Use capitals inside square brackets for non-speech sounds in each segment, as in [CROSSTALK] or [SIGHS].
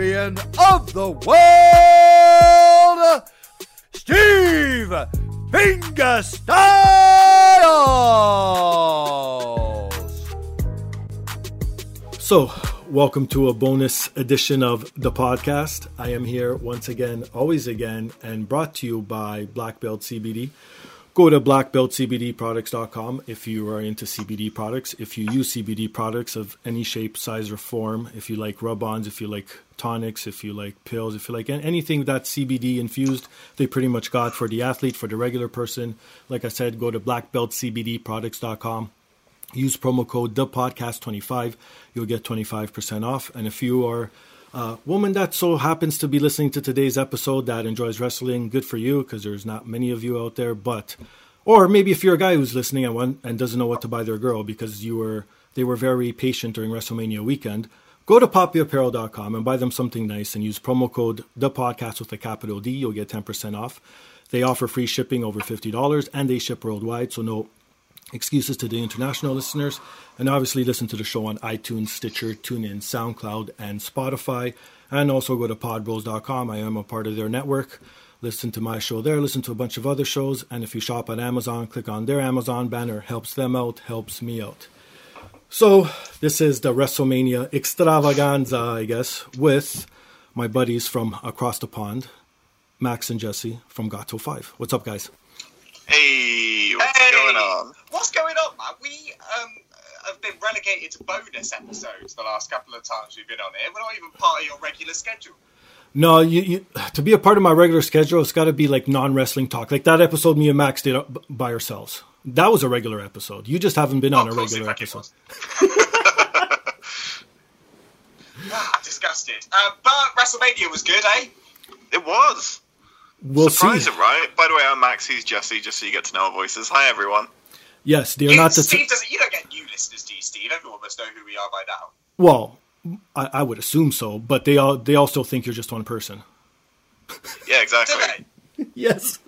of the world, Steve Fingerstyles. So, welcome to a bonus edition of the podcast. I am here once again, always again, and brought to you by Black Belt CBD. Go to blackbeltcbdproducts.com if you are into CBD products. If you use CBD products of any shape, size, or form, if you like rub ons, if you like tonics, if you like pills, if you like anything that's CBD infused, they pretty much got for the athlete, for the regular person. Like I said, go to blackbeltcbdproducts.com. Use promo code Dapodcast 25 you'll get 25% off and if you are a woman that so happens to be listening to today's episode that enjoys wrestling good for you because there's not many of you out there but or maybe if you're a guy who's listening and, one, and doesn't know what to buy their girl because you were they were very patient during WrestleMania weekend go to poppyapparel.com and buy them something nice and use promo code Dapodcast with a capital D. You'll get 10% off. They offer free shipping over $50 and they ship worldwide so no excuses to the international listeners. And obviously, listen to the show on iTunes, Stitcher, TuneIn, SoundCloud, and Spotify. And also go to podbros.com. I am a part of their network. Listen to my show there, listen to a bunch of other shows. And if you shop on Amazon, click on their Amazon banner. Helps them out, helps me out. So, this is the WrestleMania extravaganza, I guess, with my buddies from across the pond, Max and Jesse from Got Till 5. What's up, guys? Hey, what's Hey! going on? What's going on, man? We um, have been relegated to bonus episodes the last couple of times we've been on here. We're not even part of your regular schedule. No, you, you to be a part of my regular schedule, it's got to be like non wrestling talk. Like that episode me and Max did uh, by ourselves. That was a regular episode. You just haven't been Oh, on a regular episode. [LAUGHS] Ah, disgusted. Uh, but WrestleMania was good, eh? It was. We'll Surprising, see. right? By the way, I'm Max, he's Jesse, just so you get to know our voices. Hi, everyone. Yes, they're You- not the. Steve doesn't. You don't get new listeners, do you, Steve? Everyone must know who we are by now. well, I, I would assume so, but they all they all still think you're just one person. Yeah, exactly. [LAUGHS] Yes.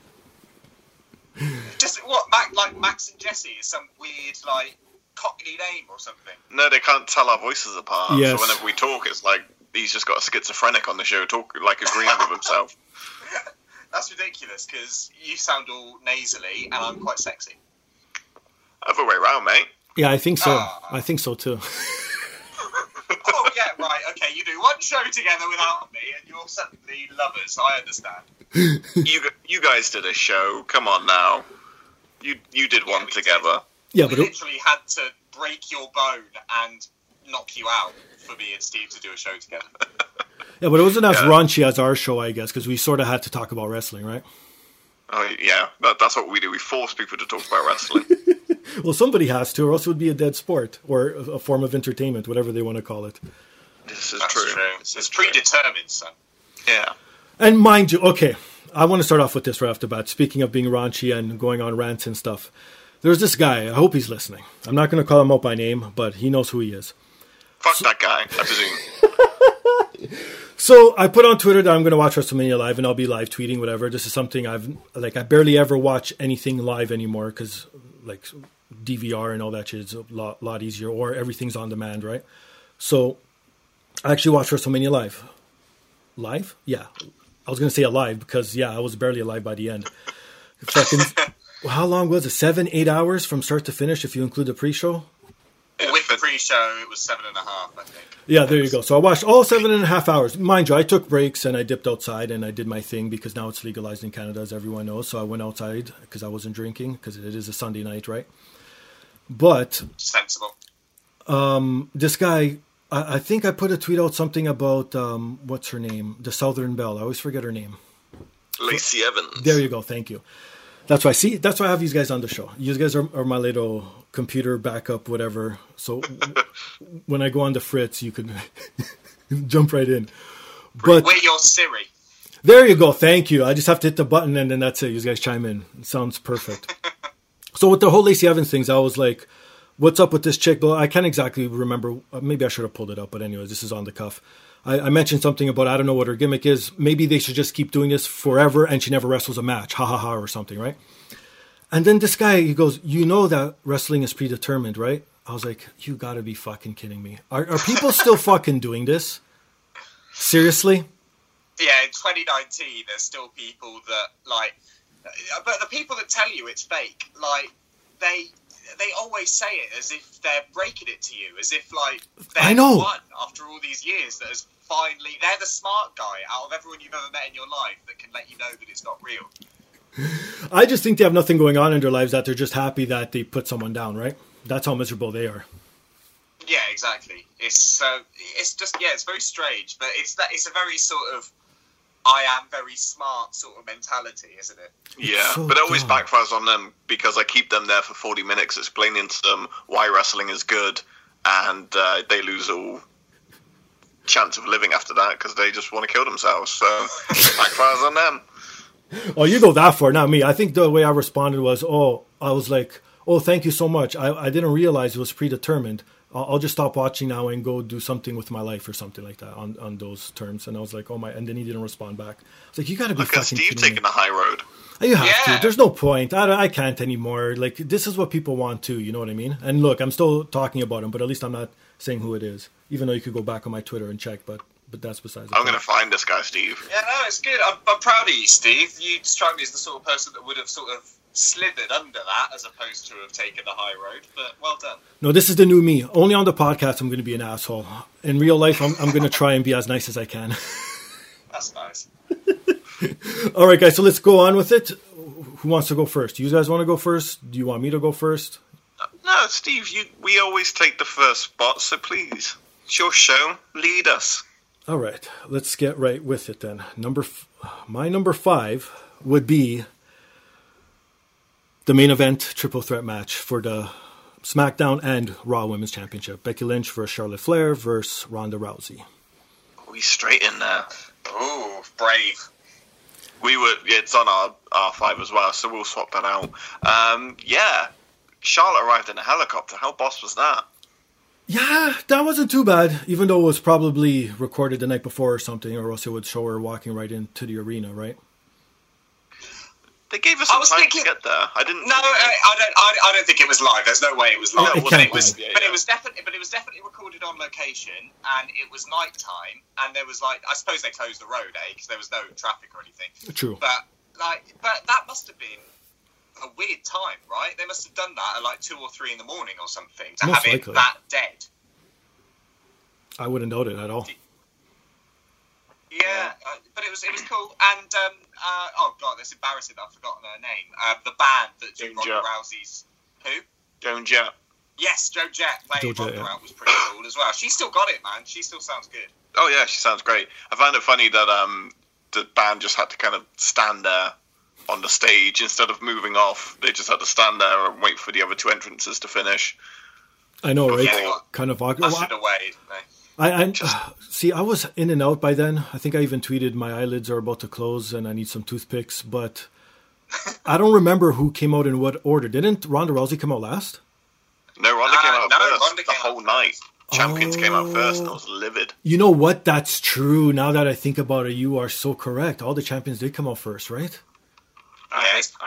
Just what? Mac, like Max and Jesse is some weird like Cockney name or something. No, they can't tell our voices apart. Yes. So whenever we talk, it's like he's just got a schizophrenic on the show, talk like agreeing with himself. [LAUGHS] That's ridiculous because you sound all nasally and I'm quite sexy. Other way round, mate. Yeah, I think so. Ah. I think so too. [LAUGHS] oh yeah, [LAUGHS] right. Okay, you do one show together without me, and you're suddenly lovers. I understand. [LAUGHS] You you guys did a show. Come on now. You you did Yeah, one we did. together. Yeah, we but it, literally had to break your bone and knock you out for me and Steve to do a show together. Yeah, but it wasn't as Yeah. raunchy as our show, I guess, because we sort of had to talk about wrestling, right? Oh yeah, that, that's what we do. We force people to talk about wrestling. [LAUGHS] Well, somebody has to, or else it would be a dead sport or a a form of entertainment, whatever they want to call it. this is That's true. true. This It's true. predetermined, son. Yeah. And mind you, okay, I want to start off with this right off the bat. Speaking of being raunchy and going on rants and stuff, there's this guy. I hope he's listening. I'm not going to call him out by name, but he knows who he is. Fuck that guy. I presume. [LAUGHS] So I put on Twitter that I'm going to watch WrestleMania live, and I'll be live tweeting whatever. This is something I've like. I barely ever watch anything live anymore because like DVR and all that shit is a lot, lot easier, or everything's on demand, right? So I actually watched WrestleMania live. Live? Yeah. I was going to say alive because, yeah, I was barely alive by the end. Fucking, [LAUGHS] how long was it? Seven, eight hours from start to finish if you include the pre show? With the pre-show, it was seven and a half, I think. Yeah, there you go. So I watched all seven and a half hours. Mind you, I took breaks and I dipped outside and I did my thing because now it's legalized in Canada, as everyone knows. So I went outside because I wasn't drinking because it is a Sunday night, right? But Sensible. Um, this guy, I, I think I put a tweet out something about um, what's her name, the Southern Belle. I always forget her name. Lacey Evans. There you go. Thank you. That's why. I see, that's why I have these guys on the show. You guys are, are my little computer backup, whatever. So [LAUGHS] when I go on the fritz, you can [LAUGHS] jump right in. But We're your Siri. there you go. Thank you. I just have to hit the button and then that's it. You guys chime in. It sounds perfect. [LAUGHS] so with the whole Lacey Evans things, I was like, "What's up with this chick?" But I can't exactly remember. Maybe I should have pulled it up. But anyways, this is on the cuff. I, I mentioned something about I don't know what her gimmick is. Maybe they should just keep doing this forever, and she never wrestles a match. Ha ha ha, or something, right? And then this guy, he goes, "You know that wrestling is predetermined, right?" I was like, "You got to be fucking kidding me! Are, are people still [LAUGHS] fucking doing this? Seriously?" Yeah, in 2019, there's still people that like, but the people that tell you it's fake, like they they always say it as if they're breaking it to you, as if like they're I know. the one after all these years that has finally they're the smart guy out of everyone you've ever met in your life that can let you know that it's not real. I just think they have nothing going on in their lives that they're just happy that they put someone down, right? That's how miserable they are. Yeah, exactly. It's uh, it's just yeah, it's very strange, but it's that it's a very sort of I am very smart sort of mentality, isn't it? Yeah, so but it always dumb. backfires on them because I keep them there for 40 minutes explaining to them why wrestling is good, and uh, they lose all chance of living after that because they just want to kill themselves. So backfires on them. [LAUGHS] Oh, you go that far, not me. I think the way I responded was, oh, I was like, oh, thank you so much. I, I didn't realize it was predetermined. I'll, I'll just stop watching now and go do something with my life or something like that on, on those terms. And I was like, oh my, and then he didn't respond back. I was like, you got to be Look at fucking Steve kidding me. taking the high road. You have Yeah. to. There's no point. I, I can't anymore. Like this is what people want too. You know what I mean? And look, I'm still talking about him, but at least I'm not saying who it is. Even though you could go back on my Twitter and check, but but that's besides. I'm going to find this guy, Steve. Yeah, no, it's good. I'm, I'm proud of you, Steve. You strike me as the sort of person that would have sort of slithered under that as opposed to have taken the high road. But well done. No, this is the new me. Only on the podcast, I'm going to be an asshole. In real life, I'm, I'm going to try and be as nice as I can. [LAUGHS] That's nice. All right, guys. So let's go on with it. Who wants to go first? You guys want to go first? Do you want me to go first? No, Steve, you, we always take the first spot, so please, it's your show. Lead us. All right, let's get right with it then. Number, f- my number five would be the main event triple threat match for the SmackDown and Raw Women's Championship. Becky Lynch versus Charlotte Flair versus Ronda Rousey. We straight in there. Ooh, brave. We were. It's on our R five as well, so we'll swap that out. Um, yeah, Charlotte arrived in a helicopter. How boss was that? Yeah, that wasn't too bad, even though it was probably recorded the night before or something, or else it would show her walking right into the arena, right? They gave us I some was time thinking- to get there. I didn't. No, I, I don't. I, I don't think it was live. There's no way it was Oh, live. it but can't it was. Yeah, But yeah. it was definitely. But it was definitely recorded on location, and it was night time, and there was like. I suppose they closed the road, eh? Because there was no traffic or anything. True. But like, but that must have been a weird time, right? They must have done that at like two or three in the morning or something to Most have it that dead. I wouldn't doubt it at all. Yeah, uh, but it was it was cool. And um, uh, oh god, that's embarrassing. I've forgotten her name. Uh, the band that do Joan Ronda Rousey's who? Joan Jett. Yes, Joan Jett playing Joan Jett, Ronda yeah. out was pretty cool as well. She still got it, man. She still sounds good. Oh yeah, she sounds great. I found it funny that um the band just had to kind of stand there on the stage instead of moving off. They just had to stand there and wait for the other two entrances to finish. I know, right? Yeah, kind of awkward. ushered away. Didn't they? I, I see. I was in and out by then. I think I even tweeted my eyelids are about to close and I need some toothpicks. But I don't remember who came out in what order. Didn't Ronda Rousey come out last? No, Ronda Uh, came out no, first Ronda the came out whole night. Champions came out first, and I was livid. You know what? That's true. Now that I think about it, you are so correct. All the champions did come out first, right? I, Yes. I,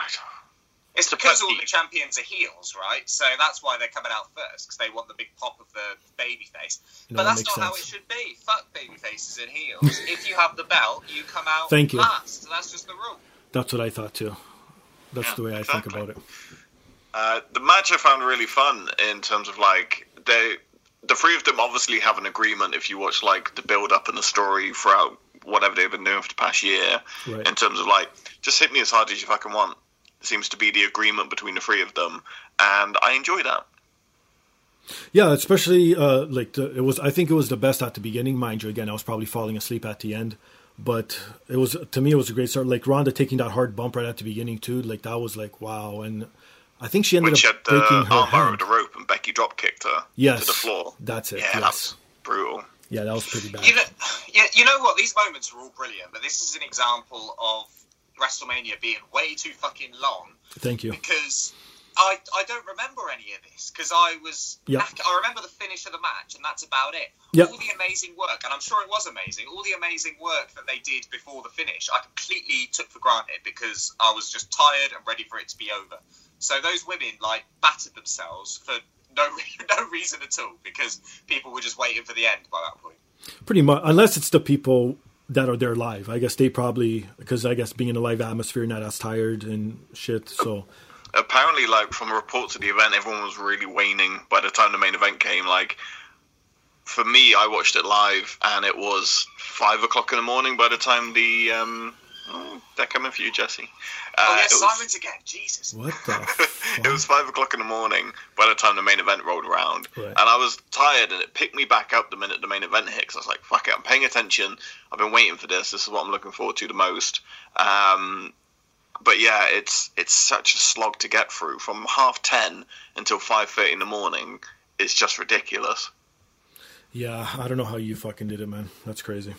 It's To because all the champions are heels, right? So that's why they're coming out first because they want the big pop of the baby face. No, but that that's makes not how it should be. Fuck baby faces and heels. if you have the belt, you come out Thank you. last. That's just the rule. That's what I thought too. That's Yeah, the way I exactly. think about it. Uh, the match I found really fun in terms of like they, the three of them obviously have an agreement. If you watch like the build up and the story throughout whatever they've been doing for the past year, Right. in terms of like just hit me as hard as you fucking want. Seems to be the agreement between the three of them, and I enjoy that. Yeah, especially uh, like the, it was. I think it was the best at the beginning. Mind you, again, I was probably falling asleep at the end, but it was to me it was a great start. Like Ronda taking that hard bump right at the beginning too. Like that was like wow, and I think she ended When she up had the breaking her armbar hand. of the rope and Becky drop kicked her Yes, to the floor. that's it, Yeah, yes. that's brutal. Yeah, that was pretty bad. You know, you, you know what? These moments are all brilliant, but this is an example of WrestleMania being way too fucking long Thank you. because I I don't remember any of this because I was Yeah. knack- I remember the finish of the match and that's about it. Yeah. All the amazing work, and I'm sure it was amazing. All the amazing work that they did before the finish, I completely took for granted because I was just tired and ready for it to be over. So those women like battered themselves for no [LAUGHS] no reason at all because people were just waiting for the end by that point. Pretty much, unless it's the people that are there live. I guess they probably because I guess being in a live atmosphere, not as tired and shit. So apparently like from reports of the event everyone was really waning by the time the main event came like for me i watched it live and it was five o'clock in the morning by the time the um oh, they're coming for you jesse uh, oh yeah, it was- Simon's again. Jesus. what the? [LAUGHS] it was five o'clock in the morning by the time the main event rolled around, Right. and I was tired, and it picked me back up the minute the main event hit. 'cause I was like, "Fuck it, I'm paying attention. I've been waiting for this. This is what I'm looking forward to the most." Um, but yeah, it's it's such a slog to get through from half ten until five thirty in the morning. It's just ridiculous. Yeah, I don't know how you fucking did it, man. That's crazy.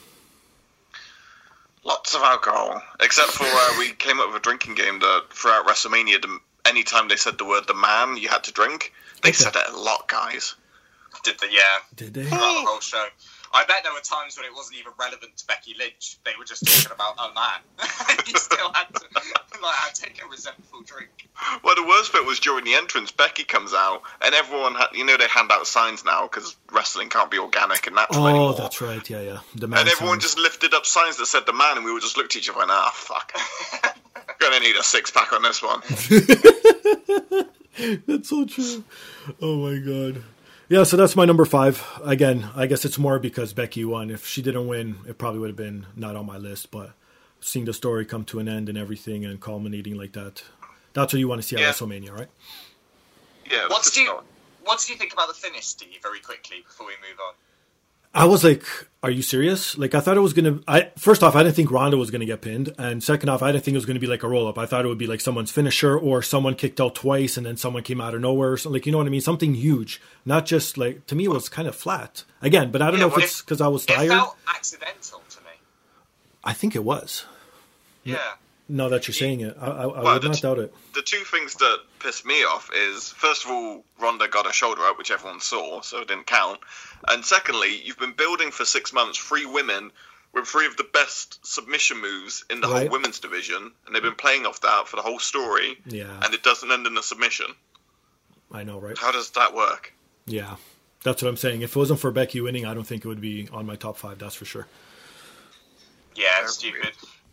Lots of alcohol, except for uh, we came up with a drinking game that throughout WrestleMania, the, anytime they said the word "the man," you had to drink. They Okay. said it a lot, guys. Did the yeah. Did they? throughout the whole show. I bet there were times when it wasn't even relevant to Becky Lynch. They were just talking about a man. [LAUGHS] he still had to like had to take a resentful drink. Well, the worst bit was during the entrance. Becky comes out, and everyone, ha- you know, they hand out signs now because wrestling can't be organic and natural Oh, anymore. that's right. Yeah, yeah. The man. And everyone signs. just lifted up signs that said the man, and we would just looked at each other and ah, fuck. [LAUGHS] Gonna need a six pack on this one. [LAUGHS] That's so true. Oh my god. Yeah, so that's my number five. Again, I guess it's more because Becky won. If she didn't win, it probably would have been not on my list. But seeing the story come to an end and everything and culminating like that, that's what you want to see at Yeah. WrestleMania, right? Yeah. What that's did you What did you think about the finish, Steve? Very quickly before we move on. I was like, "Are you serious?" Like, I thought it was gonna. I first off, I didn't think Ronda was gonna get pinned, and second off, I didn't think it was gonna be like a roll up. I thought it would be like someone's finisher or someone kicked out twice and then someone came out of nowhere. Or something. Like, you know what I mean? Something huge, not just like to me. It was kind of flat again, but I don't Yeah, know if well, it's it- because I was It tired. felt accidental to me. I think it was. Yeah. Now that you're saying it, I, I, I Well, would not t- doubt it. the two things that pissed me off is first of all, Ronda got a shoulder up, which everyone saw, so it didn't count. And secondly, you've been building for six months three women with three of the best submission moves in the whole women's division, and they've been playing off that for the whole story, Yeah, and it doesn't end in a submission. I know, right? How does that work? Yeah, that's what I'm saying. If it wasn't for Becky winning, I don't think it would be on my top five. That's for sure. Yeah, Very stupid.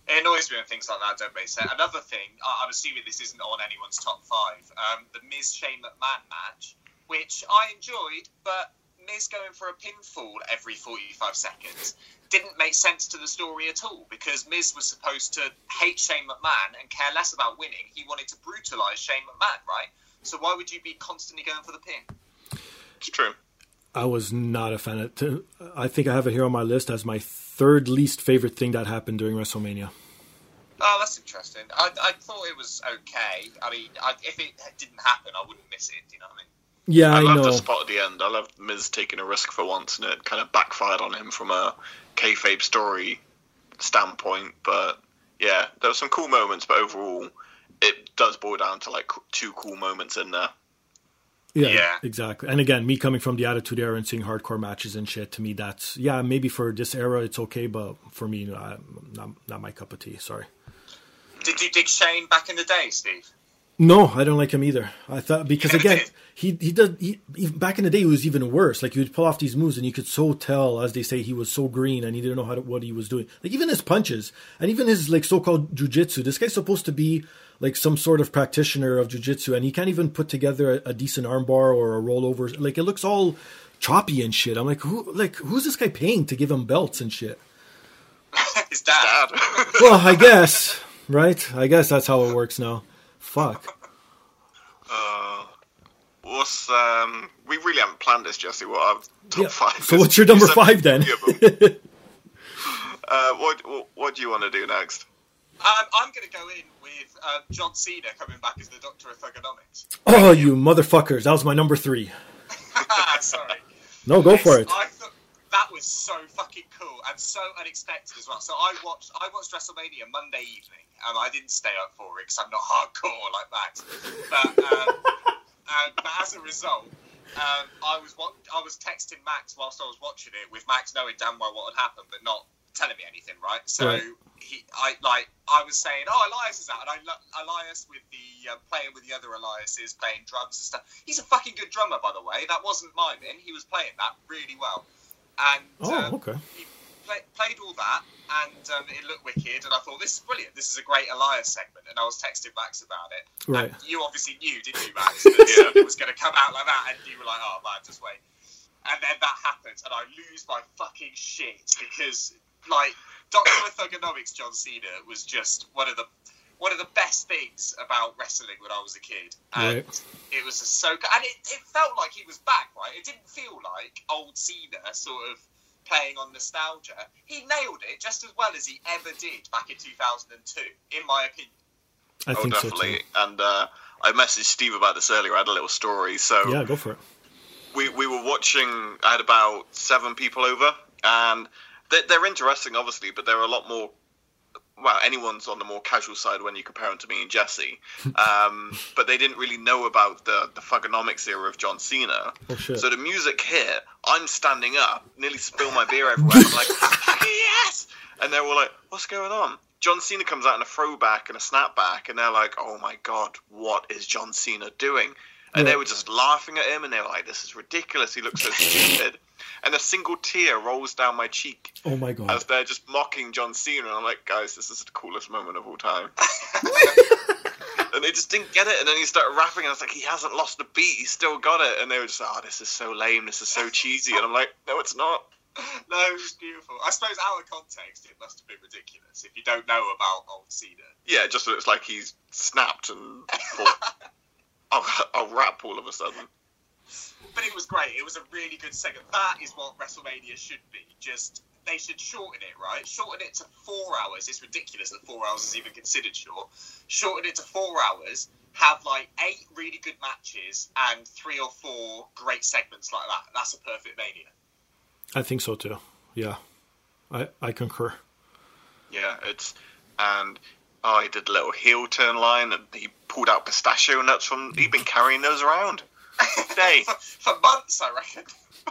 It annoys me when things like that don't make sense. Another thing, I- I'm assuming this isn't on anyone's top five, um, the Miz Shane McMahon match, which I enjoyed, but Miz going for a pinfall every 45 seconds didn't make sense to the story at all because Miz was supposed to hate Shane McMahon and care less about winning. He wanted to brutalize Shane McMahon, right? So why would you be constantly going for the pin? It's true. I was not a fan of it. I think I have it here on my list as my third least favorite thing that happened during WrestleMania. Oh, that's interesting. I, I thought it was okay. I mean, I, if it didn't happen, I wouldn't miss it. Do you know what I mean? Yeah, I, I, love know. the spot at the end. I love Miz taking a risk for once, and it kind of backfired on him from a kayfabe story standpoint. But yeah, there were some cool moments, but overall, it does boil down to like two cool moments in there. Yeah, Yeah. exactly. And again, me coming from the Attitude Era and seeing hardcore matches and shit, to me, that's yeah, maybe for this era it's okay, but for me, uh, not not my cup of tea. Sorry. Did you dig Shane back in the day, Steve? No, I don't like him either. I thought because [LAUGHS] again, he he does he, he, back in the day he was even worse. Like he would pull off these moves, and you could so tell, as they say, he was so green and he didn't know how to, what he was doing. Like even his punches and even his like so-called jujitsu. This guy's supposed to be like some sort of practitioner of jujitsu, and he can't even put together a, a decent armbar or a rollover. Like it looks all choppy and shit. I'm like, who like who's this guy paying to give him belts and shit? [LAUGHS] His dad. Dad. [LAUGHS] Well, I guess right. I guess that's how it works now. Fuck. uh, what's um? We really haven't planned this, Jesse. What our top Yeah. five? So what's your number You five then? three of them. [LAUGHS] uh, what, what what do you want to do next? Um, I'm going to go in with um, John Cena coming back as the Doctor of Thugonomics. oh, you motherfuckers! That was my number three. [LAUGHS] Sorry. No, go for it. I thought that was so fucking cool and so unexpected as well. So I watched I watched WrestleMania Monday evening, and I didn't stay up for it because I'm not hardcore like that. But um, [LAUGHS] um, but as a result, um, I was I was texting Max whilst I was watching it, with Max knowing damn well what had happened, but not telling me anything. Right? So Right. he I like I was saying, oh Elias is out, and I Elias with the uh, playing with the other Eliases, playing drums and stuff. He's a fucking good drummer, by the way. That wasn't miming. He was playing that really well. And Oh, um, okay. he play, played all that, and um, it looked wicked. And I thought this is brilliant. This is a great Elias segment. And I was texting Max about it. Right. And you obviously knew, didn't you, Max? That it was going to come out like that, and you were like, "Oh man, just wait." And then that happens, and I lose my fucking shit because, like, Doctor of [COUGHS] Thugonomics, John Cena was just one of the one of the best things about wrestling when I was a kid, and Right. it was so good. And it, it felt like he was back, right? It didn't feel like old Cena sort of playing on nostalgia. He nailed it just as well as he ever did back in 2002, in my opinion. I oh, think so definitely. too. And uh, I messaged Steve about this earlier. I had a little story. So Yeah, go for it. we, we were watching. I had about seven people over, and they're, they're interesting, obviously, but they're a lot more. Well, anyone's on the more casual side when you compare them to me and Jesse. Um, [LAUGHS] but they didn't really know about the the Thugonomics era of John Cena. Oh. So the music hit, I'm standing up, nearly spill my beer everywhere. I'm like, yes! And they're all like, what's going on? John Cena comes out in a throwback and a snapback, and they're like, oh my god, what is John Cena doing? And Yeah. they were just laughing at him, and they were like, this is ridiculous. He looks so [LAUGHS] stupid. And a single tear rolls down my cheek oh my god. as they're just mocking John Cena. And I'm like, guys, this is the coolest moment of all time. [LAUGHS] and they just didn't get it. And then he started rapping, and I was like, he hasn't lost a beat. He's still got it. And they were just like, oh, this is so lame. This is so cheesy. And I'm like, no, it's not. No, it's beautiful. I suppose out of context, it must have been ridiculous if you don't know about old Cena. Yeah, it just looks like he's snapped and [LAUGHS] thought, I'll, I'll rap all of a sudden. But it was great. It was a really good segment. That is what WrestleMania should be. Just they should shorten it, right? Shorten it to four hours. It's ridiculous that four hours is even considered short. Shorten it to four hours. Have like eight really good matches and three or four great segments like that. That's a perfect Mania. I think so too. Yeah. I I concur. Yeah, it's and oh, he did a little heel turn line, and he pulled out pistachio nuts from. He'd been carrying those around. Day. for, [LAUGHS] for months, I reckon.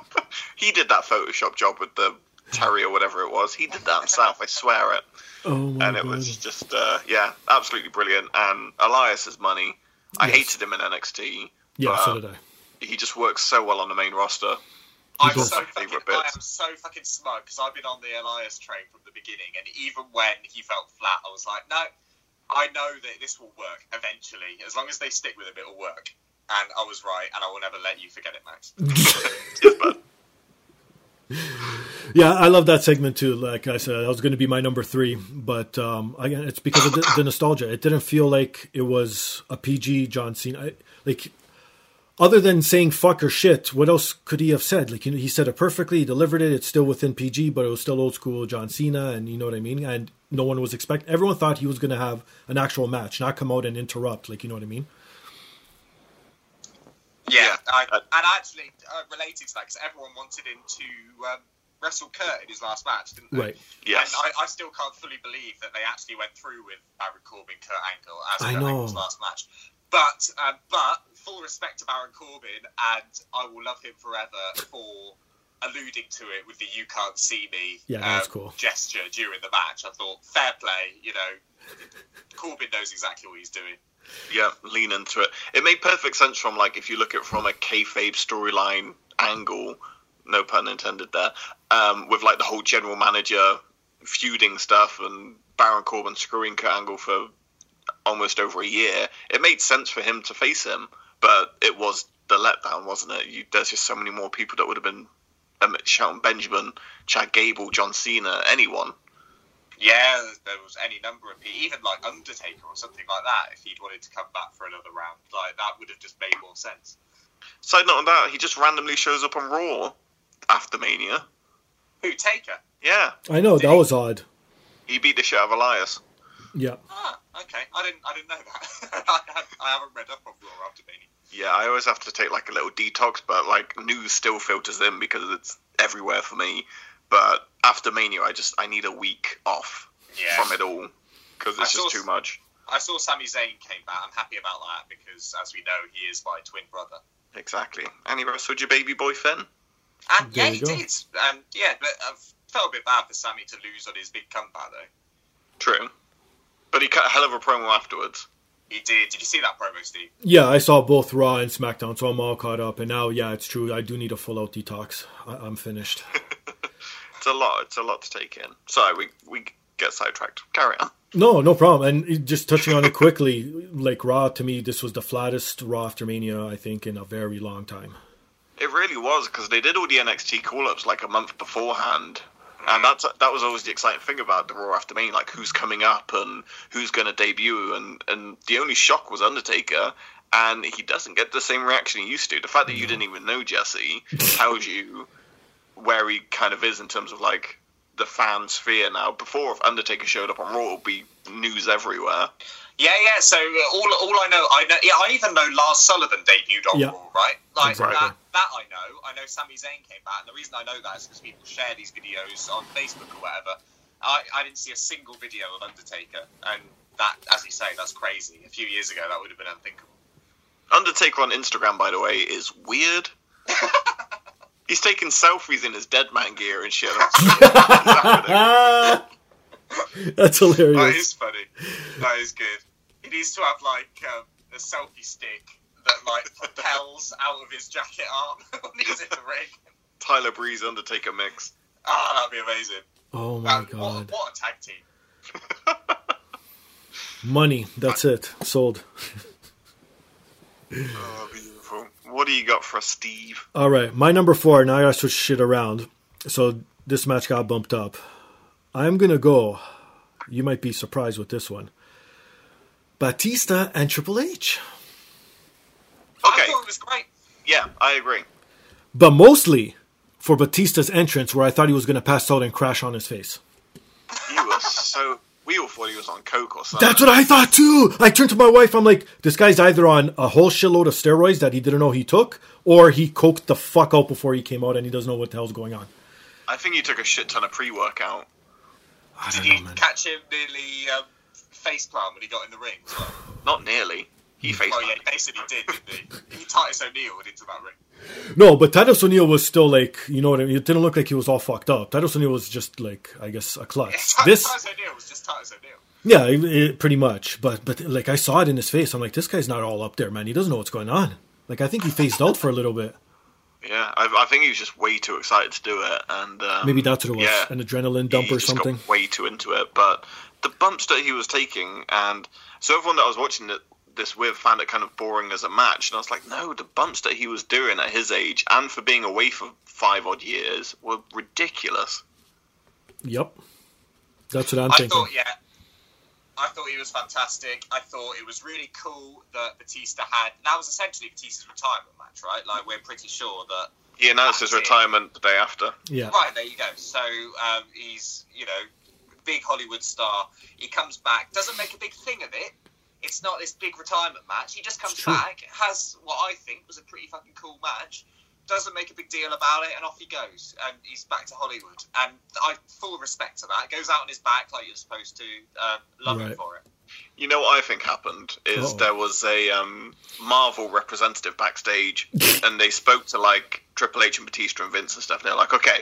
[LAUGHS] he did that Photoshop job with the Terry or whatever it was. He did that himself. I swear it. Oh my And it god. was just uh, yeah, absolutely brilliant. And Elias's money. I Yes. hated him in NXT. yeah, but, so did I. He just works so well on the main roster. I'm so fucking, favourite I am so fucking smug because I've been on the Elias train from the beginning, and even when he felt flat, I was like, no, I know that this will work eventually. As long as they stick with him, it'll work. And I was right, and I will never let you forget it, Max. [LAUGHS] Yeah, I love that segment too. Like I said, that was going to be my number three, but um, again, it's because of the, the nostalgia. It didn't feel like it was a PG John Cena. I, like, other than saying "fuck" or "shit," what else could he have said? Like, you know, he said it perfectly. He delivered it. It's still within PG, but it was still old school John Cena, and you know what I mean. And no one was expecting. Everyone thought he was going to have an actual match, not come out and interrupt. Like, you know what I mean? Yeah, I, Uh, and actually uh, related to that, because everyone wanted him to um, wrestle Kurt in his last match, didn't they? Right. Yes. And I, I still can't fully believe that they actually went through with Baron Corbin, Kurt Angle as I Kurt know. Angle's last match. But um, but full respect to Baron Corbin, and I will love him forever for alluding to it with the "you can't see me" Yeah, that's um, cool. gesture during the match. I thought fair play, you know. Corbin knows exactly what he's doing. Yeah, lean into it. It made perfect sense from like if you look at it from a kayfabe storyline angle, no pun intended there. Um, with like the whole general manager feuding stuff and Baron Corbin screwing Kurt Angle for almost over a year, it made sense for him to face him. But it was the letdown, wasn't it? You, there's just so many more people that would have been um, Shelton Benjamin, Chad Gable, John Cena, anyone. Yeah, there was any number of people, even like Undertaker or something like that. If he'd wanted to come back for another round, like that would have just made more sense. Side note on that, he just randomly shows up on Raw after Mania. Who Taker? Yeah, I know that was odd. he beat the shit out of Elias. Yeah. Ah, okay. I didn't. I didn't know that. [LAUGHS] I, have, I haven't read up on Raw after Mania. Yeah, I always have to take like a little detox, but like news still filters in because it's everywhere for me. But after Mania, I just I need a week off Yeah. from it all because I it's just saw- too much. I saw Sami Zayn came back. I'm happy about that because, as we know, he is my twin brother. Exactly. And he wrestled your baby boy Finn. And There yeah, he go. did. Um, yeah, but I felt a bit bad for Sami to lose on his big comeback, though. True. But he cut a hell of a promo afterwards. He did. Did you see that promo, Steve? Yeah, I saw both Raw and SmackDown, so I'm all caught up. And now, yeah, it's true. I do need a full out detox. I- I'm finished. [LAUGHS] It's a lot. It's a lot to take in. Sorry, we we get sidetracked. Carry on. No, no problem. And just touching on it [LAUGHS] quickly, like Raw, to me, this was the flattest Raw after Mania, I think, in a very long time. It really was because they did all the NXT call-ups like a month beforehand, and that's that was always the exciting thing about the Raw after Mania, like who's coming up and who's going to debut, and and the only shock was Undertaker, and he doesn't get the same reaction he used to. The fact that you didn't even know Jesse tells you where he kind of is in terms of like the fan sphere now. Before, if Undertaker showed up on Raw, it would be news everywhere. Yeah, yeah. So uh, all, all I know, I know. Yeah, I even know Lars Sullivan debuted on Yeah. Raw, right? Like Exactly. that. That I know. I know Sami Zayn came back, and the reason I know that is because people share these videos on Facebook or whatever. I, I didn't see a single video of Undertaker, and that, as you say, that's crazy. A few years ago, that would have been unthinkable. Undertaker on Instagram, by the way, is weird. [LAUGHS] He's taking selfies in his dead man gear and shit. [LAUGHS] That's hilarious. That is funny. That is good. He needs to have like um, a selfie stick that like propels out of his jacket arm [LAUGHS] when he's in the ring. Tyler Breeze Undertaker mix. Ah, that'd be amazing. Oh my Um, what, god. what a tag team. Money. That's it. Sold. [LAUGHS] Oh, beautiful. What do you got for us, Steve? All right, my number four. Now I gotta switch shit around. So this match got bumped up. I'm gonna go. You might be surprised with this one. Batista and Triple H. Okay, thought it was great. yeah, I agree. but mostly for Batista's entrance, where I thought he was gonna pass out and crash on his face. You were so. We all thought he was on coke or something. That's what I thought too. I turned to my wife. I'm like, this guy's either on a whole shitload of steroids that he didn't know he took, or he coked the fuck out before he came out and he doesn't know what the hell's going on. I think he took a shit ton of pre-workout. Did don't you man. catch him nearly um, face plant when he got in the ring? Not nearly. He faced. Well, yeah, he basically did, didn't he? He Titus O'Neil went into that ring. No, but Titus O'Neil was still like, you know what I mean? It didn't look like he was all fucked up. Titus O'Neil was just like, I guess, a klutz. Titus This, O'Neil was just Titus O'Neil. yeah, it, it- pretty much. But but like, I saw it in his face. I'm like, this guy's not all up there, man. He doesn't know what's going on. Like, I think he phased out for a little bit. Yeah, I, I think he was just way too excited to do it, and um, Maybe that's what it was, Yeah. an adrenaline dump or something. Way too into it, but the bumps that he was taking, and so everyone that I was watching it, this with found it kind of boring as a match, and I was like, no, the bumps that he was doing at his age and for being away for five odd years were ridiculous. Yep, that's what I'm I thinking. thought, yeah. I thought he was fantastic. I thought it was really cool that Batista had. That was essentially Batista's retirement match, right? Like we're pretty sure that. He announced his That's it. retirement the day after. Yeah, Right there you go. So um, he's you know big Hollywood star. He comes back, doesn't make a big thing of it. It's not this big retirement match. He just comes back, has what I think was a pretty fucking cool match. Doesn't make a big deal about it, and off he goes, and he's back to Hollywood. And I full respect to that. Goes out on his back like you're supposed to. Um, love him for it. You know what I think happened is Uh-oh. there was a um, Marvel representative backstage, [LAUGHS] and they spoke to like Triple H and Batista and Vince and stuff. And they're like, "Okay,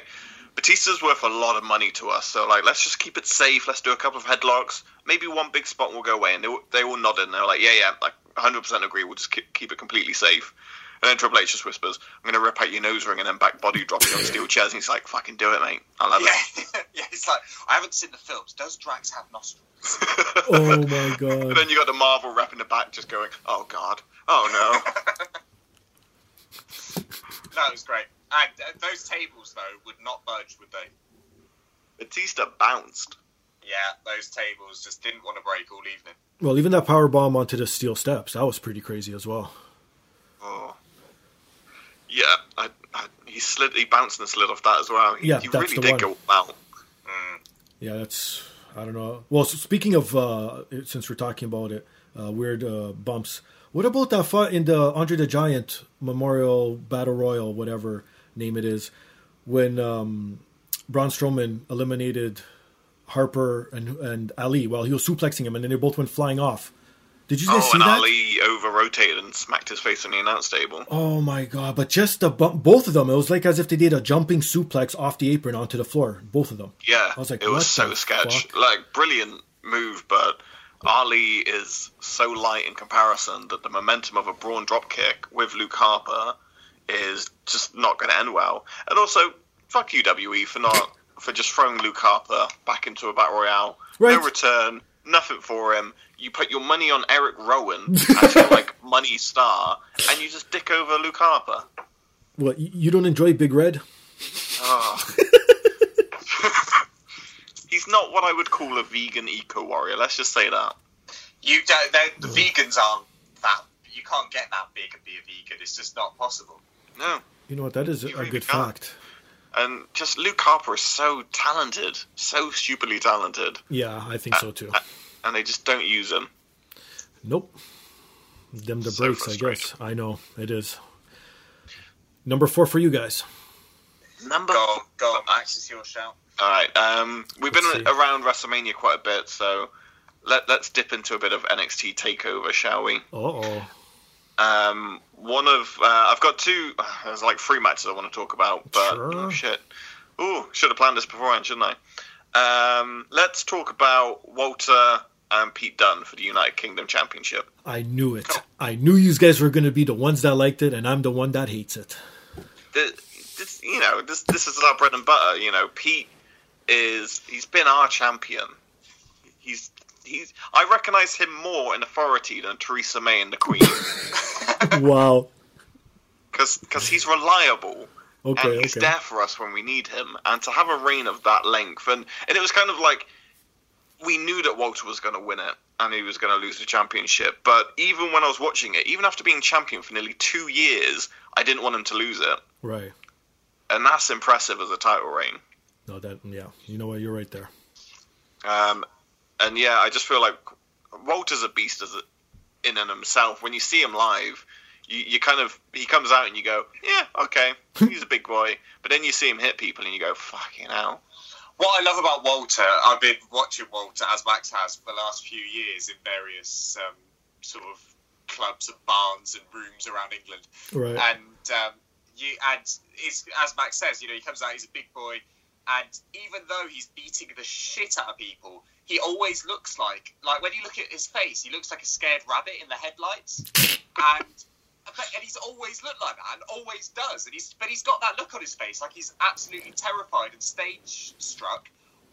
Batista's worth a lot of money to us, so like let's just keep it safe. Let's do a couple of headlocks, maybe one big spot will go away, and they they all nodded and they're like, yeah, yeah, like 100 percent agree. We'll just keep, keep it completely safe. And then Triple H just whispers, "I'm going to rip out your nose ring and then back body drop you on steel [LAUGHS] chairs." And he's like, "Fucking do it, mate. I love Yeah, [LAUGHS] yeah. It's like I haven't seen the films. Does Drax have nostrils? [LAUGHS] Oh my god. And god. then you got the Marvel rep in the back just going, "Oh God, oh no." that was great. And uh, those tables though would not budge, would they? Batista bounced. Yeah, those tables just didn't want to break all evening. Well, even that power bomb onto the steel steps, that was pretty crazy as well. Oh. Yeah, I, I, he slid. He bounced and slid off that as well. He, Yeah, he that's really the did one. go out. Mm. Yeah, that's I don't know. Well, so speaking of uh, since we're talking about it, uh, weird uh, bumps. What about that fight in the Andre the Giant Memorial Battle Royal, whatever name it is, when um, Braun Strowman eliminated Harper and and Ali while he was suplexing him, and then they both went flying off. Did you guys Oh, see and that? Ali over rotated and smacked his face on the announce table. Oh my god! But just the bump, both of them, it was like as if they did a jumping suplex off the apron onto the floor. Both of them. Yeah, I was like, it was so sketch. fuck? Like brilliant move, but Ali is so light in comparison that the momentum of a brawn drop kick with Luke Harper is just not going to end well. And also, fuck you WWE for not for just throwing Luke Harper back into a battle royale. Right. No return, nothing for him. You put your money on Eric Rowan [LAUGHS] as your like money star, and you just dick over Luke Harper. What you you don't enjoy Big Red? Oh. [LAUGHS] He's not what I would call a vegan eco warrior. Let's just say that. You don't. they- The vegans aren't that. You can't get that big and be a vegan. It's just not possible. No. You know what? That is a, You a really good can't. fact. And just Luke Harper is so talented, so stupidly talented, Yeah, I think so too. and they just don't use him. Nope. Them the So breaks, I guess. I know it is. Number four for you guys. Number. Go on, go on, Max. It's your shout. All right. Um, we've been Let's see. around WrestleMania quite a bit, so let let's dip into a bit of NXT Takeover, shall we? Uh oh. Um, one of uh, I've got two. [SIGHS] There's like three matches I want to talk about, but Sure. oh shit. Ooh, should have planned this beforehand, shouldn't I? Um, let's talk about Walter and Pete Dunne for the United Kingdom Championship. I knew it. I knew you guys were going to be the ones that liked it, and I'm the one that hates it. The, this, you know, this this is our bread and butter. You know, Pete is he's been our champion. He's he's I recognise him more in authority than Theresa May and the Queen [LAUGHS] wow. because he's reliable. Okay. and he's Okay. there for us when we need him. And to have a reign of that length, and and it was kind of like we knew that Walter was going to win it and he was going to lose the championship. But even when I was watching it, even after being champion for nearly two years, I didn't want him to lose it, Right. and that's impressive as a title reign. No, that. Yeah. You know what? You're right there. Um, and yeah, I just feel like Walter's a beast as a, in and himself. When you see him live, you, you kind of he comes out and you go, yeah, okay, [LAUGHS] he's a big boy. But then you see him hit people and you go, fucking hell. What I love about Walter, I've been watching Walter as Max has for the last few years in various um, sort of clubs and barns and rooms around England. Right. and um, you and it's, as Max says, you know, he comes out, he's a big boy, and even though he's beating the shit out of people, he always looks like like when you look at his face, he looks like a scared rabbit in the headlights, [LAUGHS] and. But, and he's always looked like that, and always does. And he's, but he's got that look on his face, like he's absolutely terrified and stage struck,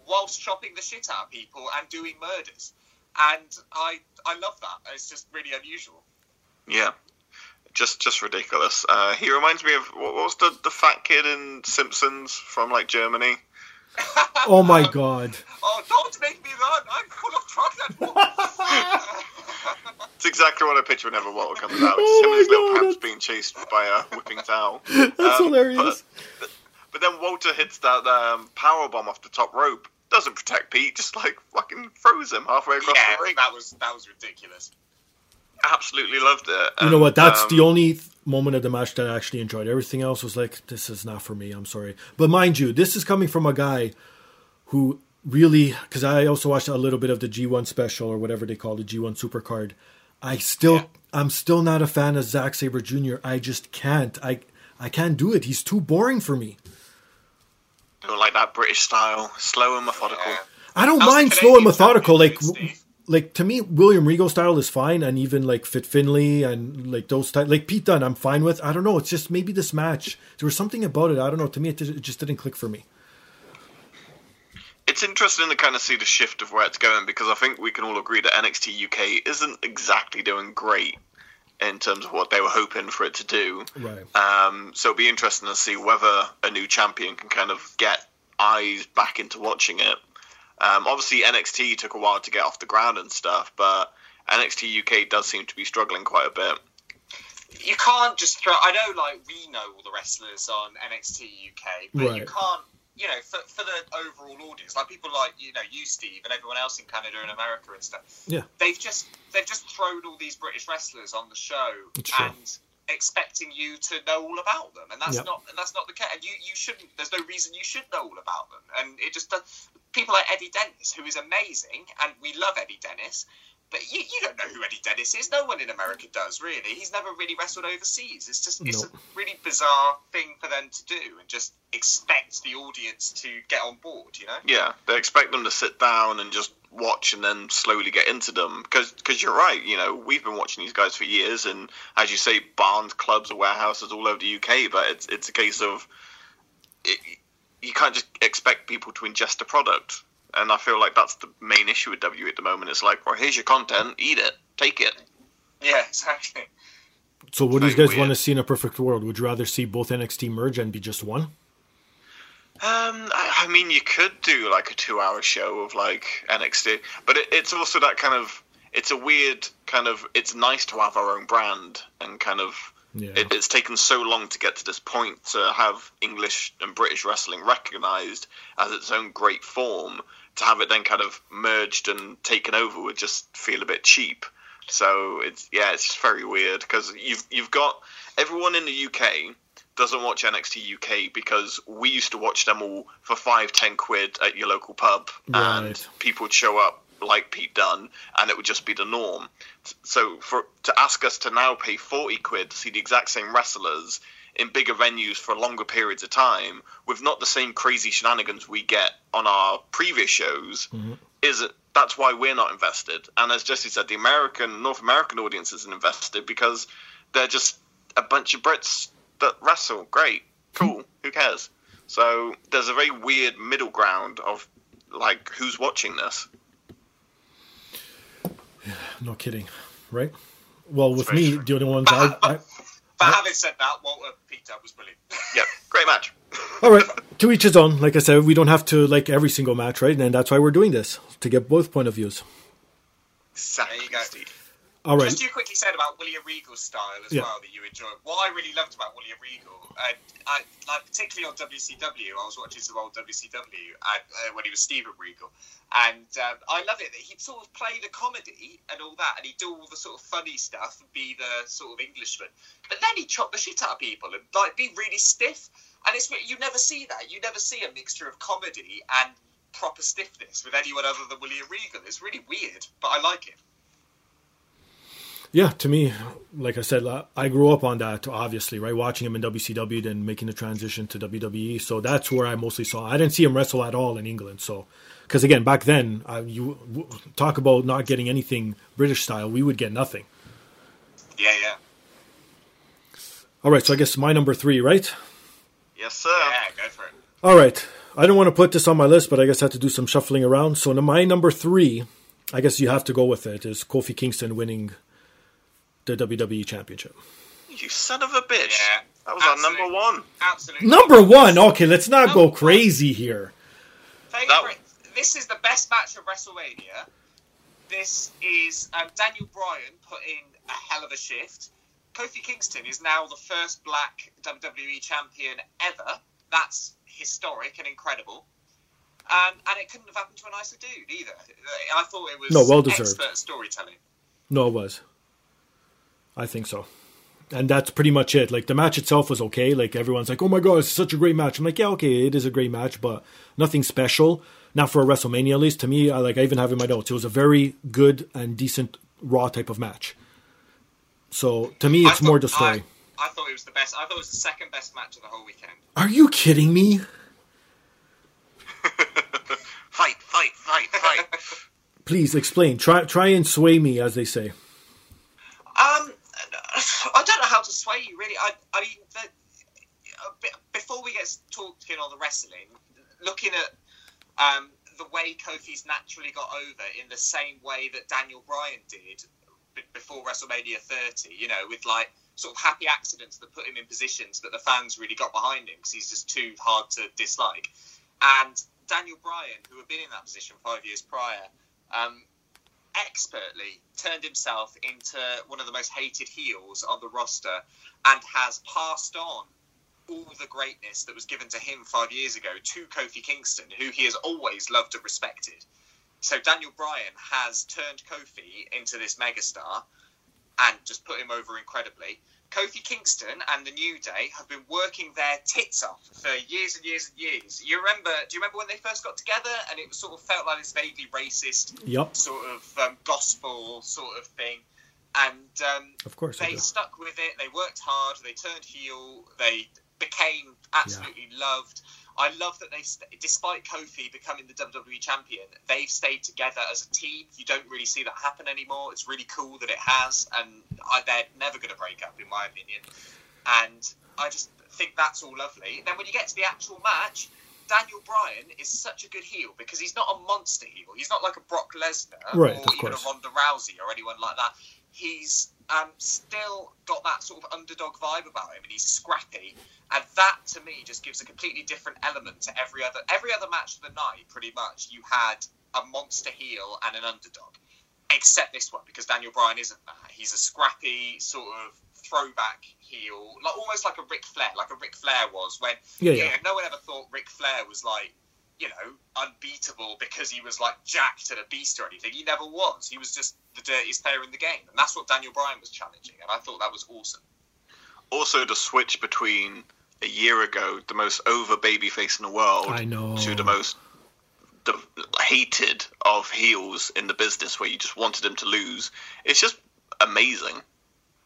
whilst chopping the shit out of people and doing murders. And I, I love that. It's just really unusual. Yeah, just just ridiculous. Uh, he reminds me of what, what was the the fat kid in Simpsons from like Germany. Oh my God. [LAUGHS] Oh, don't make me run! I'm full of chocolate. [LAUGHS] It's exactly what I picture whenever Walter comes out. [LAUGHS] Oh It's him and his my little God, pants that's- being chased by a whipping towel. That's Um, hilarious. But, but then Walter hits that um, power bomb off the top rope. Doesn't protect Pete, just like fucking throws him halfway across yeah, the ring. that was that was ridiculous. Absolutely loved it. you know what? That's um, the only th- moment of the match that I actually enjoyed. Everything else was like, this is not for me. I'm sorry. But mind you, this is coming from a guy who really, because I also watched a little bit of the G1 special or whatever they call the G1 Supercard. I still, Yeah. I'm still not a fan of Zack Sabre Jr. I just can't. I, I can't do it. He's too boring for me. don't like that British style, slow and methodical. Yeah. I don't mind Canadian slow and methodical. Like? Like to me, William Regal style is fine, and even like Fit Finlay and like those type, like Pete Dunne, I'm fine with. I don't know. It's just maybe this match. There was something about it. I don't know. To me, it, it just didn't click for me. It's interesting to kind of see the shift of where it's going because I think we can all agree that NXT UK isn't exactly doing great in terms of what they were hoping for it to do. Right. Um, so it'll be interesting to see whether a new champion can kind of get eyes back into watching it. Um, obviously, NXT took a while to get off the ground and stuff, but NXT UK does seem to be struggling quite a bit. you can't just throw. I know, like we know all the wrestlers on NXT UK, but you can't. You know, for, for the overall audience, like people like you know you, Steve, and everyone else in Canada and America and stuff. Yeah. they've just they've just thrown all these British wrestlers on the show It's true. And expecting you to know all about them, and that's Yep. not that's not the case. And you you shouldn't. There's no reason you should know all about them. And it just does. People like Eddie Dennis, who is amazing, and we love Eddie Dennis. But you, you don't know who Eddie Dennis is. No one in America does, really. He's never really wrestled overseas. It's just it's No. a really bizarre thing for them to do and just expect the audience to get on board, you know? Yeah, they expect them to sit down and just watch and then slowly get into them. Because you're right, you know, we've been watching these guys for years, and as you say, barns, clubs, or warehouses all over the UK. But it's it's a case of it, you can't just expect people to ingest a product. And I feel like that's the main issue with W at the moment. It's like, well, here's your content, eat it, take it. Yeah, exactly. So, what do you Very guys want to see in a perfect world? Would you rather see both NXT merge and be just one? Um, I, I mean, you could do like a two-hour show of like NXT, but it, it's also that kind of. It's a weird kind of. It's nice to have our own brand and kind of. Yeah. It, it's taken so long to get to this point to have English and British wrestling recognised as its own great form. To have it then kind of merged and taken over would just feel a bit cheap. So it's yeah, it's just very weird because you've you've got everyone in the UK doesn't watch NXT UK because we used to watch them all for five, ten quid at your local pub, and people would show up like Pete Dunne, and it would just be the norm. So for to ask us to now pay forty quid to see the exact same wrestlers in bigger venues for longer periods of time, with not the same crazy shenanigans we get on our previous shows, mm-hmm. is that's why we're not invested. And as Jesse said, the American North American audience isn't invested because they're just a bunch of Brits that wrestle. Great, cool. Mm-hmm. Who cares? So there's a very weird middle ground of like who's watching this. No kidding, right? Well, with me, true. the only ones I, I [LAUGHS] But having said that, Walter Peter was brilliant. yeah, [LAUGHS] great match. All right, to each his own. Like I said, we don't have to like every single match, right? And that's why we're doing this to get both point of views. Exactly, There you go. All right, Just you quickly said about William Regal's style as Yeah. well that you enjoyed. What I really loved about William Regal, uh, I, like particularly on WCW, I was watching some old WCW and, uh, when he was Steven Regal, and um, I love it that he'd sort of play the comedy and all that, and he'd do all the sort of funny stuff and be the sort of Englishman, but then he'd chop the shit out of people and like be really stiff, and it's you never see that. You never see a mixture of comedy and proper stiffness with anyone other than William Regal. It's really weird, but I like it. Yeah. To me, like I said, uh, I grew up on that. Obviously, right, watching him in WCW, then making the transition to WWE. So that's where I mostly saw. I didn't see him wrestle at all in England. So, because again, back then, uh, you w- talk about not getting anything British style, we would get nothing. Yeah, yeah. All right, so I guess my number three, right? Yes, sir. Yeah, go for it. All right. I don't want to put this on my list, but I guess I have to do some shuffling around. So my number three, I guess you have to go with it, is Kofi Kingston winning the WWE Championship. You son of a bitch. Yeah, that was our number one. Absolutely. Number one. Okay, let's not go crazy here. Favorite. This is the best match of WrestleMania. This is um, Daniel Bryan put in a hell of a shift. Kofi Kingston is now the first black WWE champion ever. That's historic and incredible. Um, and it couldn't have happened to a nicer dude either. I thought it was No, well deserved. expert storytelling. No, it was. I think so. And that's pretty much it. Like the match itself was okay. Like everyone's like, "Oh my god, it's such a great match." I'm like, "Yeah, okay, it is a great match, but nothing special." Not for a WrestleMania, at least to me. I like. I even have in my notes. It was a very good and decent Raw type of match. So to me, it's more thought- the story. I, I thought it was the best. I thought it was the second best match of the whole weekend. Are you kidding me? Fight! Fight, fight, fight. Please explain. Try try and sway me, as they say. Um, [SIGHS] I don't know how to sway you really. I, I mean, the, before we get talking on the wrestling, looking at um, the way Kofi's naturally got over in the same way that Daniel Bryan did before WrestleMania 30. You know, with like sort of happy accidents that put him in positions that the fans really got behind him because he's just too hard to dislike. And Daniel Bryan, who had been in that position five years prior, um, expertly turned himself into one of the most hated heels on the roster and has passed on all the greatness that was given to him five years ago to Kofi Kingston, who he has always loved and respected. So Daniel Bryan has turned Kofi into this megastar and just put him over incredibly. Kofi Kingston and the New Day have been working their tits off for years and years and years. You remember? Do you remember when they first got together and it sort of felt like this vaguely racist Yep, sort of um, gospel sort of thing. And um, of course. They stuck with it. They worked hard. They turned heel. They became absolutely loved. I love that they, st- despite Kofi becoming the WWE champion, they've stayed together as a team. You don't really see that happen anymore. It's really cool that it has, and I, they're never going to break up, in my opinion. And I just think that's all lovely. Then when you get to the actual match, Daniel Bryan is such a good heel because he's not a monster heel. He's not like a Brock Lesnar Right, or even a Ronda Rousey or anyone like that. He's um, still got that sort of underdog vibe about him, and he's scrappy. And that to me just gives a completely different element to every other every other match of the night. Pretty much, you had a monster heel and an underdog, except this one because Daniel Bryan isn't that. He's a scrappy sort of throwback heel, like almost like a Ric Flair, like a Ric Flair was when Yeah, you know, no one ever thought Ric Flair was like, you know, unbeatable because he was like jacked and a beast or anything. He never was. He was just the dirtiest player in the game, and that's what Daniel Bryan was challenging, and I thought that was awesome. Also, the switch between a year ago, the most over babyface in the world, I know. to the most the hated of heels in the business, where you just wanted him to lose. It's just amazing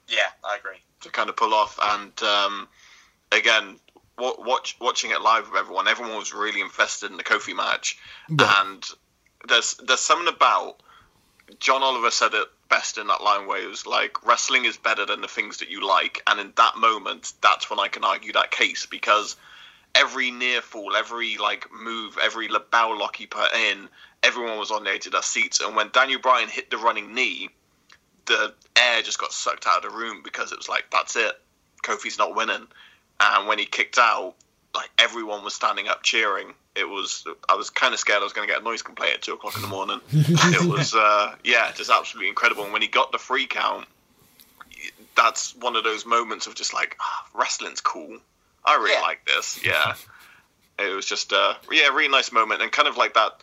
Yeah, I agree. to kind of pull off. And um, again, wa- watch, watching it live with everyone, everyone was really invested in the Kofi match. Yeah. And there's there's something about John Oliver said it best in that line where it was like wrestling is better than the things that you like, and in that moment, that's when I can argue that case because every near fall, every like move, every bow lock he put in, everyone was on the edge of their seats, and when Daniel Bryan hit the running knee, the air just got sucked out of the room because it was like that's it, Kofi's not winning, and when he kicked out, like everyone was standing up cheering. It was I was kind of scared I was going to get a noise complaint at two o'clock in the morning. [LAUGHS] it was uh, yeah, just absolutely incredible. And when he got the free count, that's one of those moments of just like ah, wrestling's cool. I really Yeah. like this. Yeah, it was just uh, yeah, really nice moment and kind of like that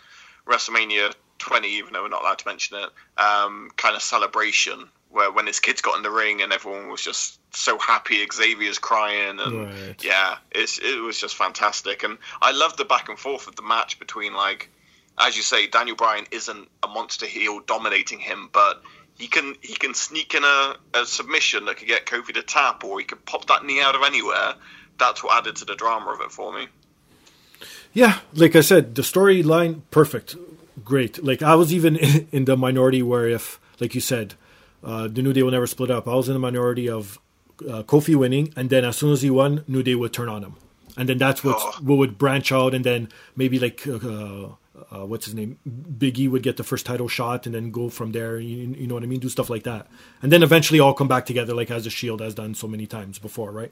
WrestleMania 20, even though we're not allowed to mention it, um, kind of celebration where when his kids got in the ring and everyone was just so happy. Xavier's crying and Right. yeah, it's it was just fantastic. And I love the back and forth of the match between like, as you say, Daniel Bryan isn't a monster heel dominating him, but he can he can sneak in a, a submission that could get Kofi to tap, or he could pop that knee out of anywhere. That's what added to the drama of it for me. Yeah, like I said, the storyline perfect, great. Like I was even [LAUGHS] in the minority where if, like you said, uh, the New Day will never split up. I was in the minority of uh, Kofi winning, and then as soon as he won, New Day would turn on him, and then that's what Oh. what would branch out, and then maybe like. Uh, uh, what's his name? Big E would get the first title shot and then go from there. You, you know what I mean? Do stuff like that, and then eventually all come back together, like as the Shield has done so many times before, right?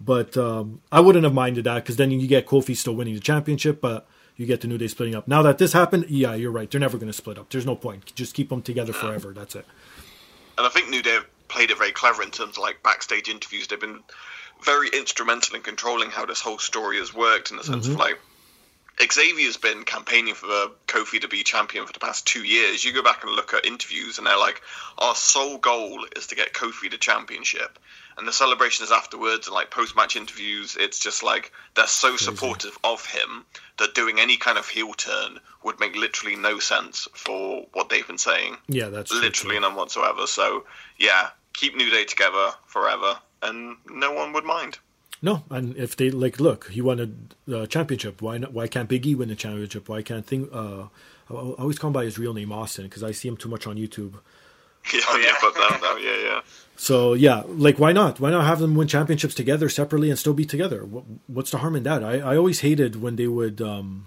But um, I wouldn't have minded that because then you get Kofi still winning the championship, but you get the New Day splitting up. Now that this happened, yeah, you're right. They're never going to split up. There's no point. Just keep them together forever. That's it. And I think New Day have played it very clever in terms of like backstage interviews. They've been very instrumental in controlling how this whole story has worked in the sense of mm-hmm. like Xavier's been campaigning for Kofi to be champion for the past two years. You go back and look at interviews, and they're like, "Our sole goal is to get Kofi the championship." And the celebrations afterwards, and like post-match interviews, it's just like they're so supportive of him that doing any kind of heel turn would make literally no sense for what they've been saying Yeah, that's literally too. none whatsoever. So yeah, keep New Day together forever, and no one would mind. No, and if they like, look, he won a uh, championship. Why not? Why can't Big E win a championship? Why can't thing? Uh, I always call him by his real name, Austin, because I see him too much on YouTube. [LAUGHS] Yeah, Oh, yeah. yeah. that, that, yeah, yeah. So yeah, like why not? Why not have them win championships together separately and still be together? What, what's the harm in that? I, I always hated when they would um,